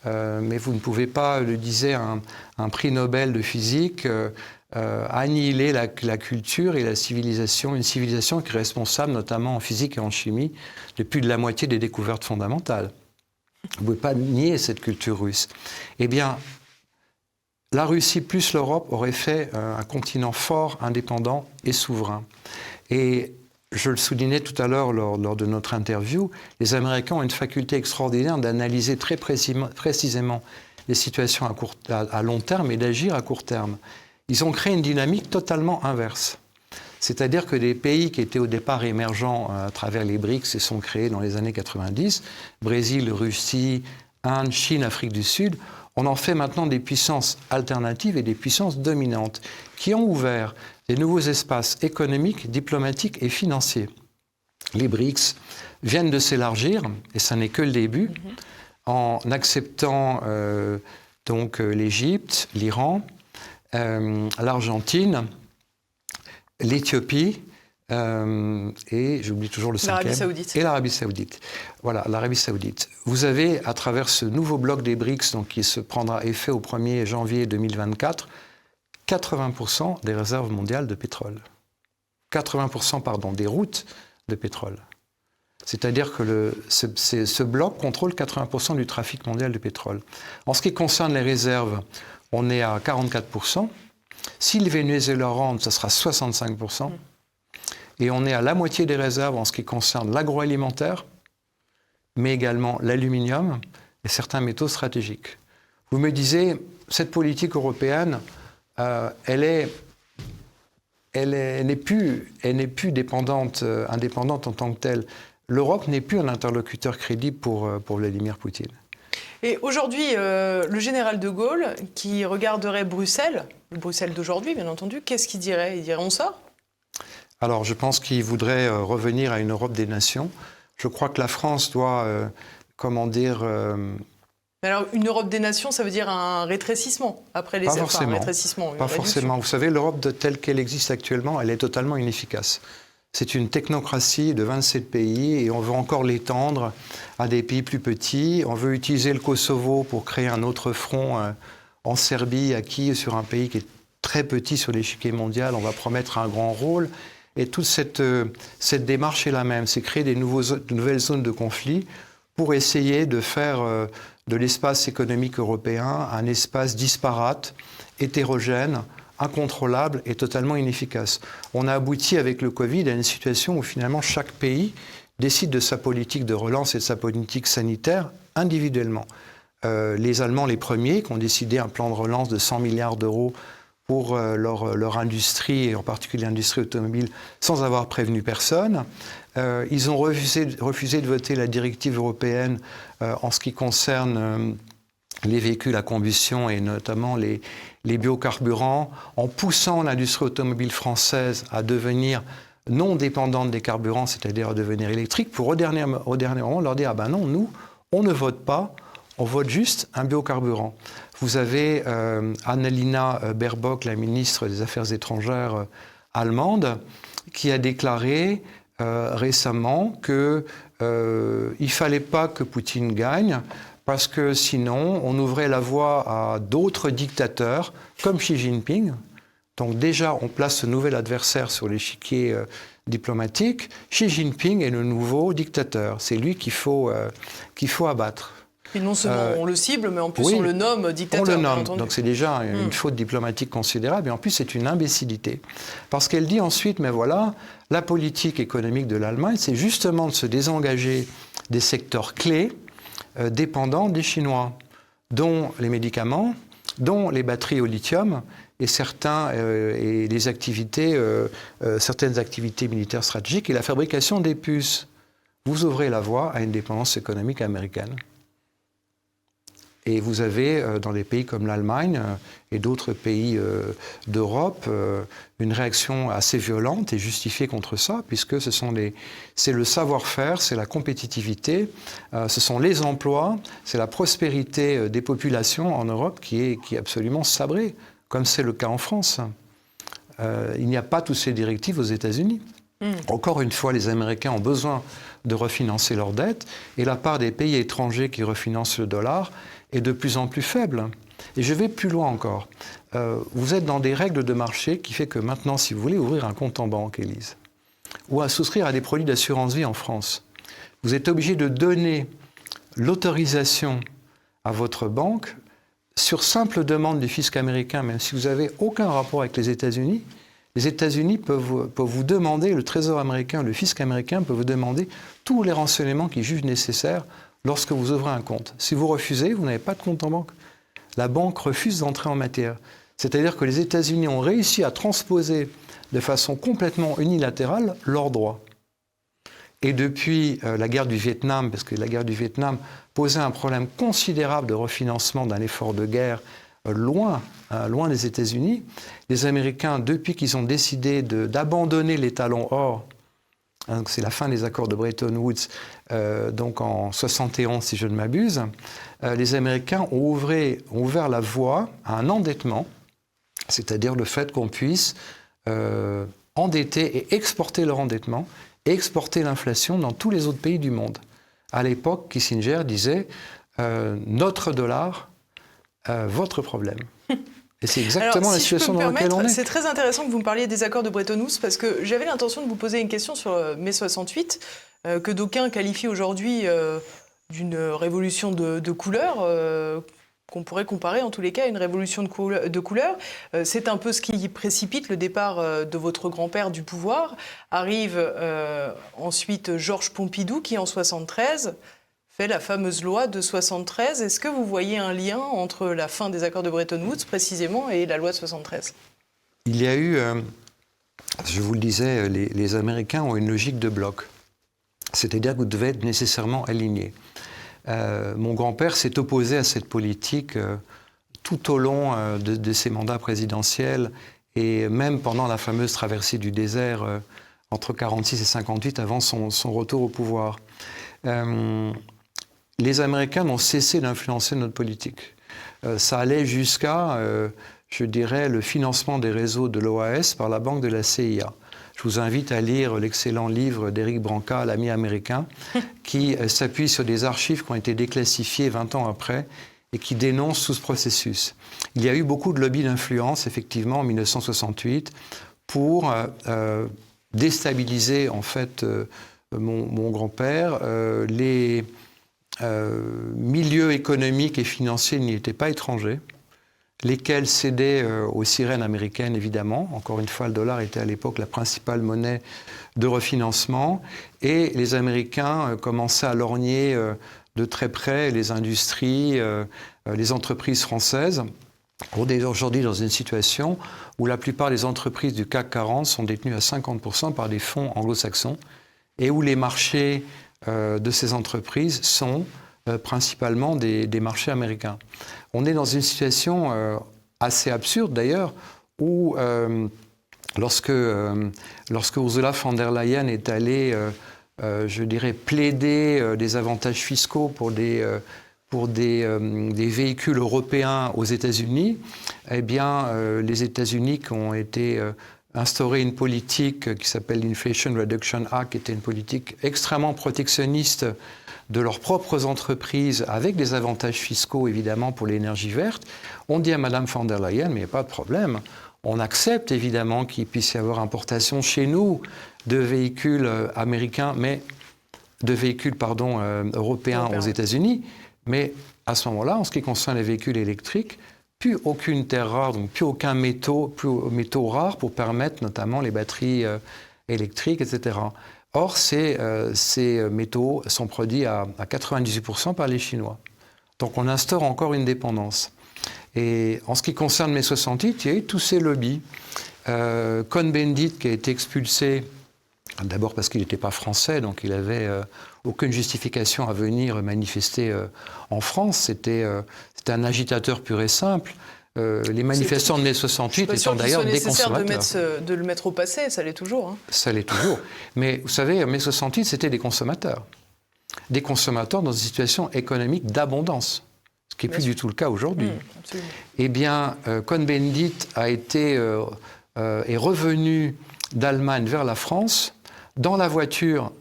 Euh, mais vous ne pouvez pas, le disait un, prix Nobel de physique, euh, euh, annihiler la, culture et la civilisation, une civilisation qui est responsable notamment en physique et en chimie de plus de la moitié des découvertes fondamentales. Vous ne pouvez pas nier cette culture russe. Eh bien, la Russie plus l'Europe aurait fait un continent fort, indépendant et souverain. Et je le soulignais tout à l'heure lors, de notre interview, les Américains ont une faculté extraordinaire d'analyser très précisément les situations à, long terme et d'agir à court terme. Ils ont créé une dynamique totalement inverse. C'est-à-dire que des pays qui étaient au départ émergents euh, à travers les BRICS se sont créés dans les années 90, Brésil, Russie, Inde, Chine, Afrique du Sud, on en fait maintenant des puissances alternatives et des puissances dominantes qui ont ouvert des nouveaux espaces économiques, diplomatiques et financiers. Les BRICS viennent de s'élargir, et ça n'est que le début, en acceptant euh, donc euh, l'Égypte, l'Iran, l'Argentine, l'Éthiopie, et j'oublie toujours le cinquième. Saoudite. Et l'Arabie Saoudite. Voilà, l'Arabie Saoudite. Vous avez, à travers ce nouveau bloc des BRICS, donc, qui se prendra effet au 1er janvier 2024, 80% des réserves mondiales de pétrole. 80% pardon, des routes de pétrole. C'est-à-dire que le, ce, ce, bloc contrôle 80% du trafic mondial de pétrole. En ce qui concerne les réserves, on est à 44%. Si le Venezuela rentre, ce sera 65%. Et on est à la moitié des réserves en ce qui concerne l'agroalimentaire, mais également l'aluminium et certains métaux stratégiques. Vous me disiez, cette politique européenne, euh, elle est n'est plus, euh, indépendante en tant que telle. L'Europe n'est plus un interlocuteur crédible pour, euh, pour Vladimir Poutine. Et aujourd'hui, le général de Gaulle, qui regarderait Bruxelles, le Bruxelles d'aujourd'hui, bien entendu, qu'est-ce qu'il dirait? Il dirait on sort? Alors, je pense qu'il voudrait revenir à une Europe des nations. Je crois que la France doit, comment dire, alors, une Europe des nations, ça veut dire un rétrécissement après les Pas forcément. rétrécissement, Pas forcément. Vous savez, l'Europe telle qu'elle existe actuellement, elle est totalement inefficace. C'est une technocratie de 27 pays et on veut encore l'étendre à des pays plus petits. On veut utiliser le Kosovo pour créer un autre front euh, en Serbie, acquis sur un pays qui est très petit sur l'échiquier mondial. On va promettre un grand rôle. Et toute cette, euh, cette démarche est la même, c'est créer de nouvelles zones de conflit pour essayer de faire euh, de l'espace économique européen un espace disparate, hétérogène, incontrôlable et totalement inefficace. On a abouti avec le Covid à une situation où finalement chaque pays décide de sa politique de relance et de sa politique sanitaire individuellement. Euh, les Allemands, les premiers, qui ont décidé un plan de relance de 100 milliards d'euros pour euh, leur, leur, industrie, et en particulier l'industrie automobile, sans avoir prévenu personne. Euh, ils ont refusé, de voter la directive européenne euh, en ce qui concerne euh, les véhicules à combustion et notamment les, biocarburants, en poussant l'industrie automobile française à devenir non dépendante des carburants, c'est-à-dire à devenir électrique, pour au dernier, au dernier moment leur dire ah ben non, nous, on ne vote pas, on vote juste un biocarburant. Vous avez Annalina Baerbock, la ministre des Affaires étrangères allemande, qui a déclaré récemment qu'il ne fallait pas que Poutine gagne parce que sinon on ouvrait la voie à d'autres dictateurs comme Xi Jinping. Donc déjà on place ce nouvel adversaire sur l'échiquier diplomatique. Xi Jinping est le nouveau dictateur. C'est lui qu'il faut, qu'il faut abattre. Et non seulement euh, on le cible, mais en plus on le nomme dictateur. On le nomme, donc c'est déjà une hmm. faute diplomatique considérable, et en plus c'est une imbécilité. Parce qu'elle dit ensuite, mais voilà, la politique économique de l'Allemagne, c'est justement de se désengager des secteurs clés euh, dépendants des Chinois, dont les médicaments, dont les batteries au lithium, et, euh, activités, certaines activités militaires stratégiques et la fabrication des puces. Vous ouvrez la voie à une dépendance économique américaine. Et vous avez euh, dans des pays comme l'Allemagne euh, et d'autres pays euh, d'Europe une réaction assez violente et justifiée contre ça, puisque ce sont les, c'est le savoir-faire, c'est la compétitivité, ce sont les emplois, c'est la prospérité des populations en Europe qui est, qui est absolument sabrée, comme c'est le cas en France. il n'y a pas toutes ces directives aux États-Unis. Hmm. Encore une fois, les Américains ont besoin de refinancer leurs dettes, et la part des pays étrangers qui refinancent le dollar est de plus en plus faible. Et je vais plus loin encore. Euh, vous êtes dans des règles de marché qui fait que maintenant, si vous voulez ouvrir un compte en banque, Élise, ou à souscrire à des produits d'assurance vie en France, vous êtes obligé de donner l'autorisation à votre banque sur simple demande du fisc américain, même si vous n'avez aucun rapport avec les États-Unis. Les États-Unis peuvent, peuvent, vous demander, le Trésor américain, le fisc américain peut vous demander tous les renseignements qu'ils jugent nécessaires lorsque vous ouvrez un compte. Si vous refusez, vous n'avez pas de compte en banque. La banque refuse d'entrer en matière. C'est-à-dire que les États-Unis ont réussi à transposer de façon complètement unilatérale leurs droits. Et depuis euh, la guerre du Vietnam, parce que la guerre du Vietnam posait un problème considérable de refinancement d'un effort de guerre euh, loin, euh, loin des États-Unis, les Américains, depuis qu'ils ont décidé d'abandonner les talons or Hein, c'est la fin des accords de Bretton Woods, euh, donc en 71 si je ne m'abuse. Euh, les Américains ont, ouvert la voie à un endettement, c'est-à-dire le fait qu'on puisse euh, endetter et exporter leur endettement et exporter l'inflation dans tous les autres pays du monde. À l'époque, Kissinger disait notre dollar, votre problème. Et c'est exactement la situation dans laquelle on est. C'est très intéressant que vous me parliez des accords de Bretton Woods parce que j'avais l'intention de vous poser une question sur euh, mai 68 euh, que d'aucuns qualifient aujourd'hui euh, d'une révolution de, couleur. qu'on pourrait comparer en tous les cas à une révolution de, de couleur. c'est un peu ce qui précipite le départ de votre grand-père du pouvoir. Arrive ensuite Georges Pompidou qui en 73 la fameuse loi de 73. Est-ce que vous voyez un lien entre la fin des accords de Bretton Woods précisément et la loi de 73 Il y a eu, euh, je vous le disais, les, Américains ont une logique de bloc. C'est-à-dire que vous devez être nécessairement aligné. Euh, mon grand-père s'est opposé à cette politique euh, tout au long de, ses mandats présidentiels et même pendant la fameuse traversée du désert entre 46 et 58 avant son retour au pouvoir les Américains n'ont cessé d'influencer notre politique. Euh, ça allait jusqu'à, euh, je dirais, le financement des réseaux de l'OAS par la banque de la CIA. Je vous invite à lire l'excellent livre d'Éric Branca, l'ami américain, qui euh, s'appuie sur des archives qui ont été déclassifiées 20 ans après et qui dénoncent tout ce processus. Il y a eu beaucoup de lobbies d'influence, effectivement, en 1968, pour déstabiliser, en fait, mon, mon grand-père. les euh, milieux économiques et financiers n'y étaient pas étrangers, lesquels cédaient euh, aux sirènes américaines, évidemment. Encore une fois, le dollar était à l'époque la principale monnaie de refinancement. Et les Américains euh, commençaient à lorgner de très près les industries, les entreprises françaises. On est aujourd'hui dans une situation où la plupart des entreprises du CAC 40 sont détenues à 50% par des fonds anglo-saxons et où les marchés de ces entreprises sont euh, principalement des, marchés américains. On est dans une situation euh, assez absurde d'ailleurs où lorsque, lorsque Ursula von der Leyen est allée, je dirais, plaider des avantages fiscaux pour des pour des, des, véhicules européens aux États-Unis, eh bien, les États-Unis qui ont été instauré une politique qui s'appelle l'Inflation Reduction Act, qui était une politique extrêmement protectionniste de leurs propres entreprises, avec des avantages fiscaux évidemment pour l'énergie verte, on dit à Mme von der Leyen, mais il n'y a pas de problème, on accepte évidemment qu'il puisse y avoir importation chez nous de véhicules euh, américains, mais de véhicules pardon, euh, européens. aux États-Unis, mais à ce moment-là, en ce qui concerne les véhicules électriques, plus aucune terre rare, donc plus aucun métaux, plus métaux rares pour permettre notamment les batteries euh, électriques, etc. Or, ces, ces, métaux sont produits à, à 98% par les Chinois. Donc on instaure encore une dépendance. Et en ce qui concerne mai 68, il y a eu tous ces lobbies. Euh, Cohn-Bendit, qui a été expulsé, d'abord parce qu'il n'était pas français, donc il n'avait euh, aucune justification à venir manifester euh, en France. C'était un agitateur pur et simple. les manifestants de mai 68 étant d'ailleurs des consommateurs. De, de, le mettre au passé, ça l'est toujours. Hein. Ça l'est toujours. Mais vous savez, mai 68, c'était des consommateurs. Des consommateurs dans une situation économique d'abondance ce qui n'est plus du tout le cas aujourd'hui. Mmh, eh bien, euh, Cohn-Bendit a été euh, euh, est revenu d'Allemagne vers la France dans la voiture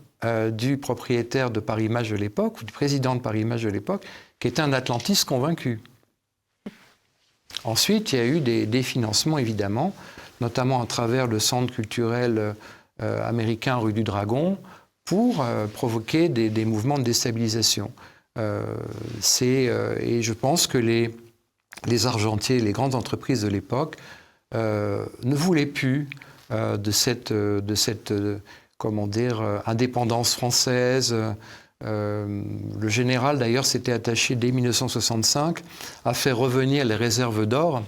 du propriétaire de Paris Match de l'époque, ou du président de Paris Match de l'époque, qui était un atlantiste convaincu. Ensuite, il y a eu des, financements, évidemment, notamment à travers le centre culturel américain rue du Dragon, pour provoquer des, mouvements de déstabilisation. Euh, euh, et je pense que les, argentiers, les grandes entreprises de l'époque, euh, ne voulaient plus de cette comment dire, indépendance française. le général, d'ailleurs, s'était attaché dès 1965 à faire revenir les réserves d'or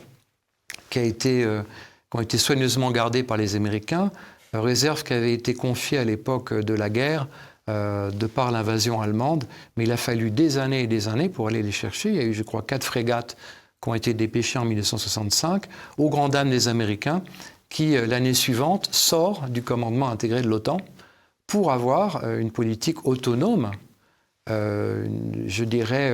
qui, qui ont été soigneusement gardées par les Américains, réserves qui avaient été confiées à l'époque de la guerre euh, de par l'invasion allemande, mais il a fallu des années et des années pour aller les chercher. Il y a eu, je crois, quatre frégates qui ont été dépêchées en 1965, aux grand dames des Américains, qui, euh, l'année suivante, sort du commandement intégré de l'OTAN pour avoir euh, une politique autonome, je dirais,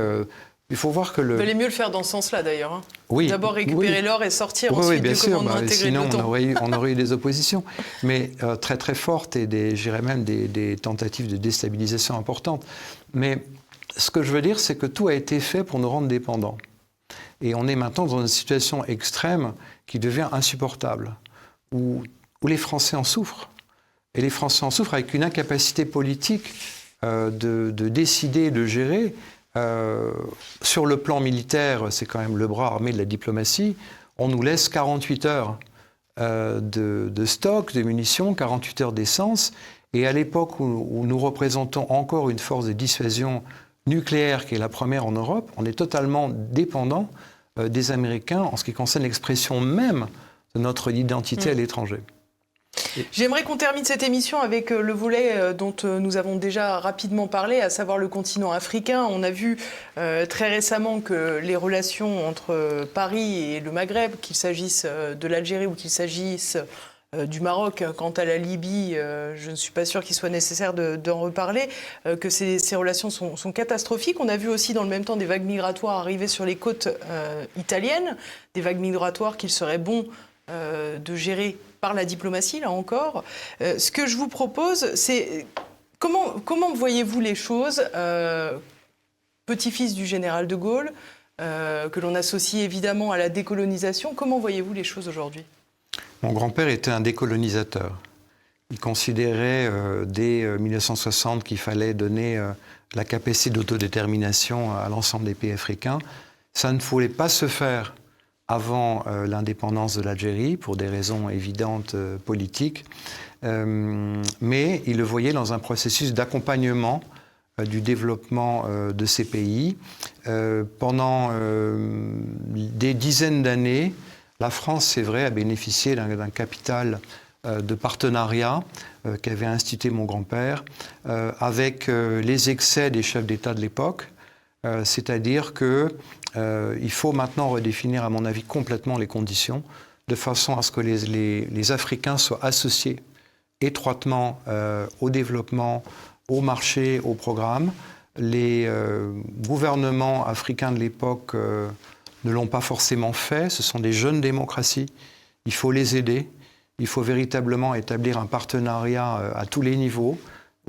il faut voir que le. Il valait mieux le faire dans ce sens-là d'ailleurs. Hein. Oui. D'abord récupérer l'or et sortir oui, ensuite bien du sûr, commandement bah, intégré sinon de on aurait, eu, on aurait eu des oppositions, mais euh, très très fortes et des, j'irais même des, des, tentatives de déstabilisation importantes. Mais ce que je veux dire, c'est que tout a été fait pour nous rendre dépendants. Et on est maintenant dans une situation extrême qui devient insupportable, où, les Français en souffrent. Et les Français en souffrent avec une incapacité politique euh, de, de décider, de gérer euh, sur le plan militaire, c'est quand même le bras armé de la diplomatie. On nous laisse 48 heures euh, de, stock, de munitions, 48 heures d'essence. Et à l'époque où, nous représentons encore une force de dissuasion nucléaire qui est la première en Europe, on est totalement dépendant des Américains en ce qui concerne l'expression même de notre identité à mm. l'étranger. J'aimerais qu'on termine cette émission avec euh, le volet euh, dont euh, nous avons déjà rapidement parlé, à savoir le continent africain. On a vu très récemment que les relations entre Paris et le Maghreb, qu'il s'agisse de l'Algérie ou qu'il s'agisse du Maroc, quant à la Libye, je ne suis pas sûr qu'il soit nécessaire d'en reparler, que ces, relations sont, sont, catastrophiques. On a vu aussi dans le même temps des vagues migratoires arriver sur les côtes italiennes, des vagues migratoires qu'il serait bon de gérer par la diplomatie, là encore. Euh, ce que je vous propose, c'est comment, voyez-vous les choses euh, Petit-fils du général de Gaulle, euh, que l'on associe évidemment à la décolonisation, comment voyez-vous les choses aujourd'hui? Mon grand-père était un décolonisateur. Il considérait dès 1960 qu'il fallait donner la capacité d'autodétermination à l'ensemble des pays africains. Ça ne pouvait pas se faire avant euh, l'indépendance de l'Algérie, pour des raisons évidentes euh, politiques, euh, mais il le voyait dans un processus d'accompagnement du développement de ces pays. pendant des dizaines d'années, la France, c'est vrai, a bénéficié d'un capital de partenariat qu'avait institué mon grand-père, avec les excès des chefs d'État de l'époque, c'est-à-dire que euh, faut maintenant redéfinir, à mon avis, complètement les conditions, de façon à ce que les, Africains soient associés étroitement euh, au développement, au marché, au programme. Les euh, gouvernements africains de l'époque ne l'ont pas forcément fait. Ce sont des jeunes démocraties. Il faut les aider. Il faut véritablement établir un partenariat à tous les niveaux,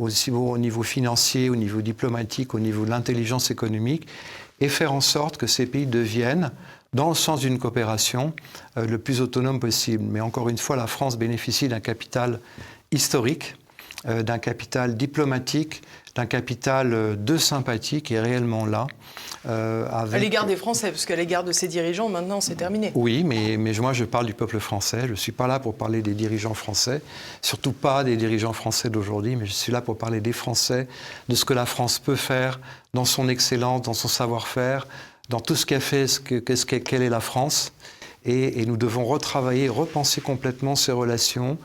aussi au niveau financier, au niveau diplomatique, au niveau de l'intelligence économique, et faire en sorte que ces pays deviennent, dans le sens d'une coopération, le plus autonome possible. Mais encore une fois, la France bénéficie d'un capital historique, d'un capital diplomatique, d'un capital de sympathie qui est réellement là. Euh, avec... À l'égard des Français, parce qu'à l'égard de ces dirigeants, maintenant, c'est terminé. Oui, mais, mais moi, je parle du peuple français. Je ne suis pas là pour parler des dirigeants français, surtout pas des dirigeants français d'aujourd'hui, mais je suis là pour parler des Français, de ce que la France peut faire dans son excellence, dans son savoir-faire, dans tout ce qu'elle fait, ce que, ce quelle est la France. Et, et, nous devons retravailler, repenser complètement ces relations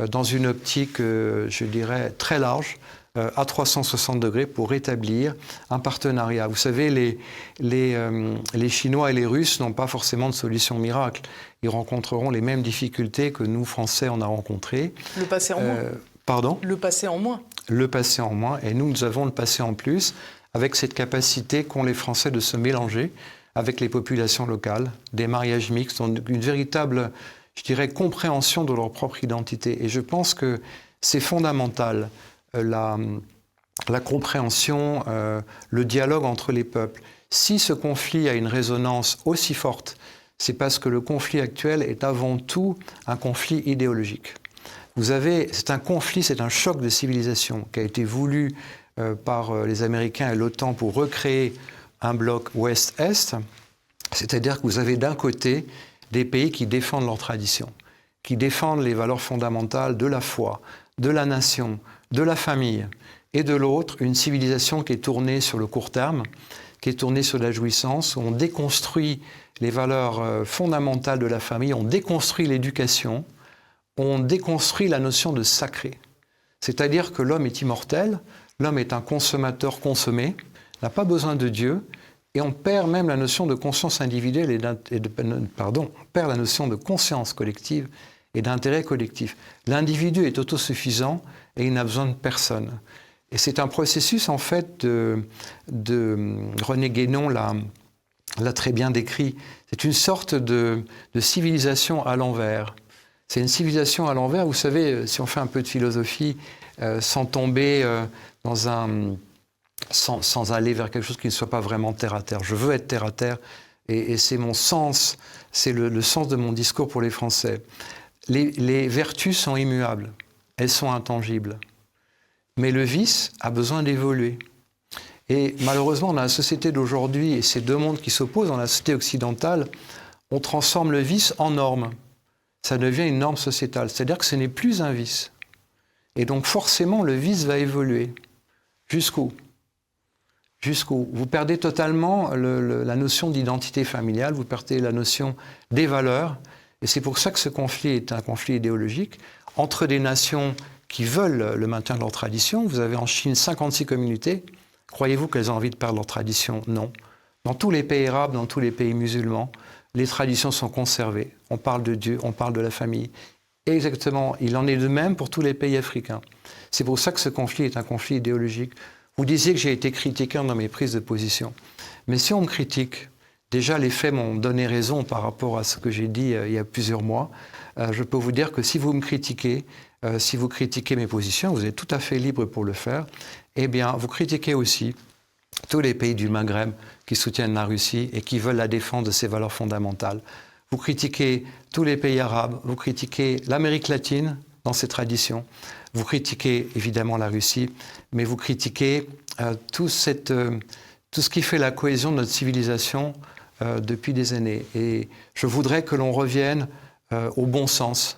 euh, dans une optique, euh, je dirais, très large, euh, à 360 degrés pour rétablir un partenariat. Vous savez, les, les, euh, les Chinois et les Russes n'ont pas forcément de solution miracle. Ils rencontreront les mêmes difficultés que nous, Français, on a rencontrées. Le passé en moins. Euh, pardon? Le passé en moins. Le passé en moins. Et nous, nous avons le passé en plus, avec cette capacité qu'ont les Français de se mélanger avec les populations locales, des mariages mixtes, une véritable, je dirais, compréhension de leur propre identité. Et je pense que c'est fondamental la, la compréhension, euh, le dialogue entre les peuples. Si ce conflit a une résonance aussi forte, c'est parce que le conflit actuel est avant tout un conflit idéologique. Vous avez, c'est un conflit, c'est un choc de civilisation qui a été voulu euh, par euh, les Américains et l'OTAN pour recréer un bloc Ouest-Est. C'est-à-dire que vous avez d'un côté des pays qui défendent leur tradition, qui défendent les valeurs fondamentales de la foi, de la nation, de la famille, et de l'autre, une civilisation qui est tournée sur le court terme, qui est tournée sur la jouissance, où on déconstruit les valeurs euh, fondamentales de la famille, on déconstruit l'éducation, on déconstruit la notion de sacré. C'est-à-dire que l'homme est immortel, l'homme est un consommateur consommé, n'a pas besoin de Dieu, et on perd même la notion de conscience individuelle et, de, pardon, on perd la notion de conscience collective et d'intérêt collectif. L'individu est autosuffisant et il n'a besoin de personne. Et c'est un processus, en fait, de, René Guénon l'a très bien décrit. C'est une sorte de, civilisation à l'envers. C'est une civilisation à l'envers. Vous savez, si on fait un peu de philosophie, euh, sans tomber euh, dans un. Sans, aller vers quelque chose qui ne soit pas vraiment terre à terre. Je veux être terre à terre et, c'est mon sens, c'est le, sens de mon discours pour les Français. Les vertus sont immuables elles sont intangibles. Mais le vice a besoin d'évoluer. Et malheureusement, dans la société d'aujourd'hui, et ces deux mondes qui s'opposent, dans la société occidentale, on transforme le vice en norme. Ça devient une norme sociétale. C'est-à-dire que ce n'est plus un vice. Et donc forcément, le vice va évoluer. Jusqu'où? Jusqu'où? Vous perdez totalement la notion d'identité familiale, vous perdez la notion des valeurs. Et c'est pour ça que ce conflit est un conflit idéologique entre des nations qui veulent le maintien de leur tradition. Vous avez en Chine 56 communautés. Croyez-vous qu'elles ont envie de perdre leur tradition? Non. Dans tous les pays arabes, dans tous les pays musulmans, les traditions sont conservées. On parle de Dieu, on parle de la famille. Exactement, il en est de même pour tous les pays africains. C'est pour ça que ce conflit est un conflit idéologique. Vous disiez que j'ai été critiqué dans mes prises de position. Mais si on me critique, déjà les faits m'ont donné raison par rapport à ce que j'ai dit euh, il y a plusieurs mois. Euh, je peux vous dire que si vous me critiquez, euh, si vous critiquez mes positions, vous êtes tout à fait libre pour le faire, eh bien, vous critiquez aussi tous les pays du Maghreb qui soutiennent la Russie et qui veulent la défense de ses valeurs fondamentales. Vous critiquez tous les pays arabes, vous critiquez l'Amérique latine dans ses traditions, vous critiquez évidemment la Russie, mais vous critiquez tout, ce qui fait la cohésion de notre civilisation depuis des années. Et je voudrais que l'on revienne euh, au bon sens.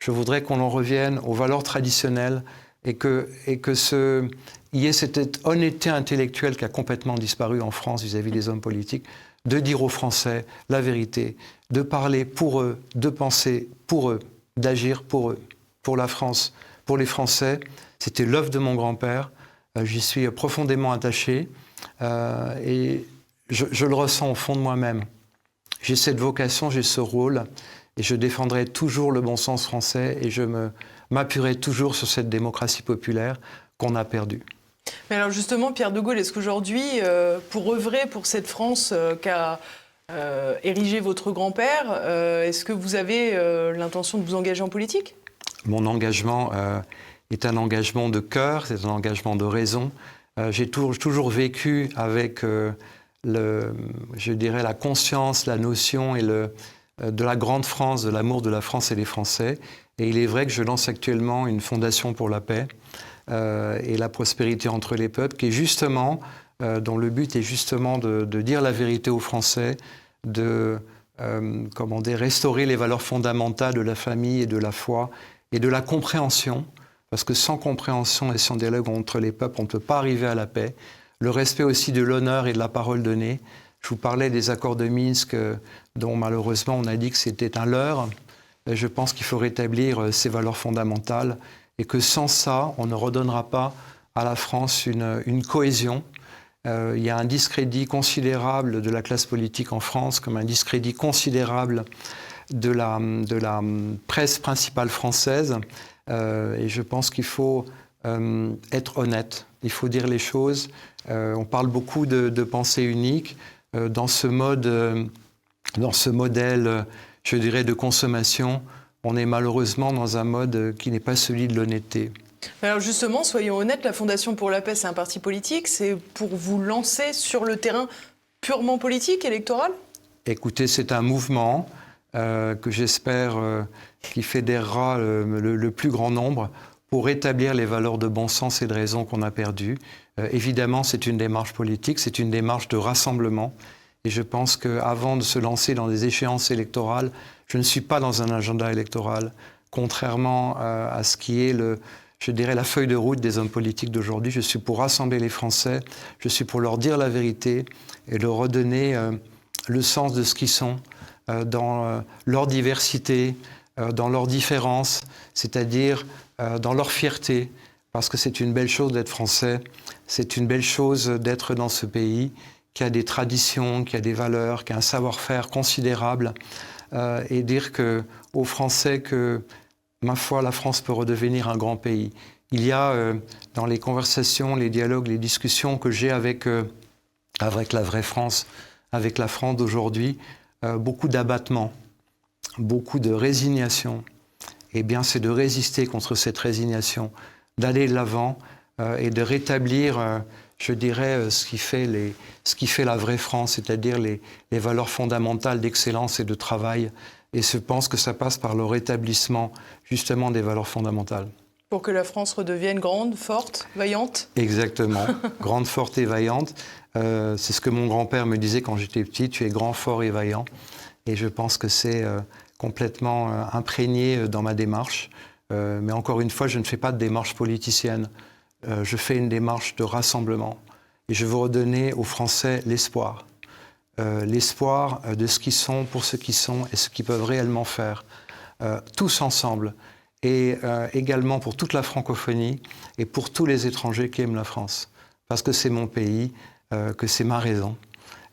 Je voudrais qu'on en revienne aux valeurs traditionnelles et que, et que ce, y ait cette honnêteté intellectuelle qui a complètement disparu en France vis-à-vis des hommes politiques, de dire aux Français la vérité, de parler pour eux, de penser pour eux, d'agir pour eux, pour la France, pour les Français. C'était l'œuvre de mon grand-père. Euh, j'y suis profondément attaché euh, et je, je, le ressens au fond de moi-même. J'ai cette vocation, j'ai ce rôle et je défendrai toujours le bon sens français et je m'appuierai toujours sur cette démocratie populaire qu'on a perdue. Mais alors justement, Pierre de Gaulle, est-ce qu'aujourd'hui, euh, pour œuvrer pour cette France euh, qu'a euh, érigé votre grand-père, est-ce que vous avez l'intention de vous engager en politique? Mon engagement est un engagement de cœur, c'est un engagement de raison. J'ai toujours, toujours, vécu avec, je dirais, la conscience, la notion et le, de la grande France, de l'amour de la France et des Français. Et il est vrai que je lance actuellement une fondation pour la paix et la prospérité entre les peuples, qui justement euh, dont le but est justement de, dire la vérité aux Français, de euh, restaurer les valeurs fondamentales de la famille et de la foi et de la compréhension, parce que sans compréhension et sans dialogue entre les peuples, on ne peut pas arriver à la paix. Le respect aussi de l'honneur et de la parole donnée. Je vous parlais des accords de Minsk, euh, dont malheureusement on a dit que c'était un leurre. je pense qu'il faut rétablir ces valeurs fondamentales et que sans ça, on ne redonnera pas à la France une cohésion euh, il y a un discrédit considérable de la classe politique en France, comme un discrédit considérable de la, presse principale française. Euh, et je pense qu'il faut euh, être honnête. Il faut dire les choses. on parle beaucoup de, de pensée unique. dans ce mode, dans ce modèle, je dirais, de consommation, on est malheureusement dans un mode qui n'est pas celui de l'honnêteté. Alors justement, soyons honnêtes, la Fondation pour la paix, c'est un parti politique. C'est pour vous lancer sur le terrain purement politique, électoral? Écoutez, c'est un mouvement euh, que j'espère euh, qui fédérera le, plus grand nombre pour rétablir les valeurs de bon sens et de raison qu'on a perdues. Euh, évidemment, c'est une démarche politique, c'est une démarche de rassemblement. Et je pense qu'avant de se lancer dans des échéances électorales, je ne suis pas dans un agenda électoral, contrairement à ce qui est le, je dirais, la feuille de route des hommes politiques d'aujourd'hui. Je suis pour rassembler les Français, je suis pour leur dire la vérité et leur redonner euh, le sens de ce qu'ils sont euh, dans euh, leur diversité, dans leur différence, c'est-à-dire dans leur fierté, parce que c'est une belle chose d'être français, c'est une belle chose d'être dans ce pays qui a des traditions, qui a des valeurs, qui a un savoir-faire considérable, et dire que, aux Français que ma foi, la France peut redevenir un grand pays. Il y a euh, dans les conversations, les dialogues, les discussions que j'ai avec, euh, avec la vraie France, avec la France d'aujourd'hui, euh, beaucoup d'abattement, beaucoup de résignation. Eh bien, c'est de résister contre cette résignation, d'aller de l'avant et de rétablir, je dirais, ce qui, fait les, ce qui fait la vraie France, c'est-à-dire les, les valeurs fondamentales d'excellence et de travail et je pense que ça passe par le rétablissement justement des valeurs fondamentales. Pour que la France redevienne grande, forte, vaillante? Exactement, grande, forte et vaillante. Euh, c'est ce que mon grand-père me disait quand j'étais petit, tu es grand, fort et vaillant. Et je pense que c'est euh, complètement euh, imprégné dans ma démarche. mais encore une fois, je ne fais pas de démarche politicienne. je fais une démarche de rassemblement. Et je veux redonner aux Français l'espoir. Euh, l'espoir euh, de ce qu'ils sont pour ce qu'ils sont et ce qu'ils peuvent réellement faire, euh, tous ensemble, et également pour toute la francophonie et pour tous les étrangers qui aiment la France, parce que c'est mon pays, que c'est ma raison,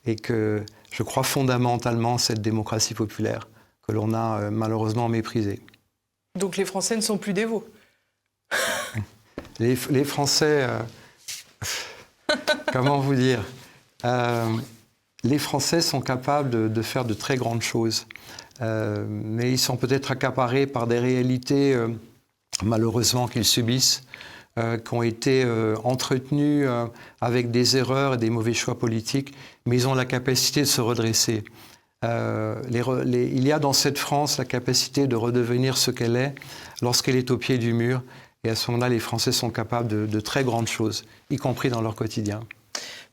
et que je crois fondamentalement cette démocratie populaire que l'on a malheureusement méprisée. Donc les Français ne sont plus dévots les, les, Français, comment vous dire les Français sont capables de, faire de très grandes choses, euh, mais ils sont peut-être accaparés par des réalités, euh, malheureusement, qu'ils subissent, euh, qui ont été entretenues avec des erreurs et des mauvais choix politiques, mais ils ont la capacité de se redresser. Il y a dans cette France la capacité de redevenir ce qu'elle est lorsqu'elle est au pied du mur, et à ce moment-là, les Français sont capables de très grandes choses, y compris dans leur quotidien.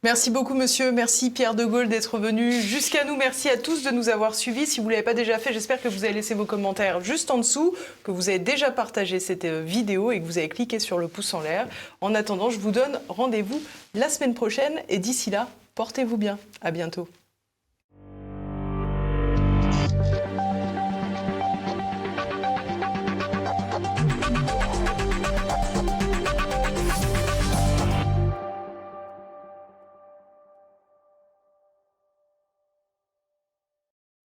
Merci beaucoup, monsieur. Merci, Pierre de Gaulle, d'être venu jusqu'à nous. Merci à tous de nous avoir suivis. Si vous ne l'avez pas déjà fait, j'espère que vous avez laissé vos commentaires juste en dessous, que vous avez déjà partagé cette euh, vidéo et que vous avez cliqué sur le pouce en l'air. En attendant, je vous donne rendez-vous la semaine prochaine et d'ici là, portez-vous bien. À bientôt.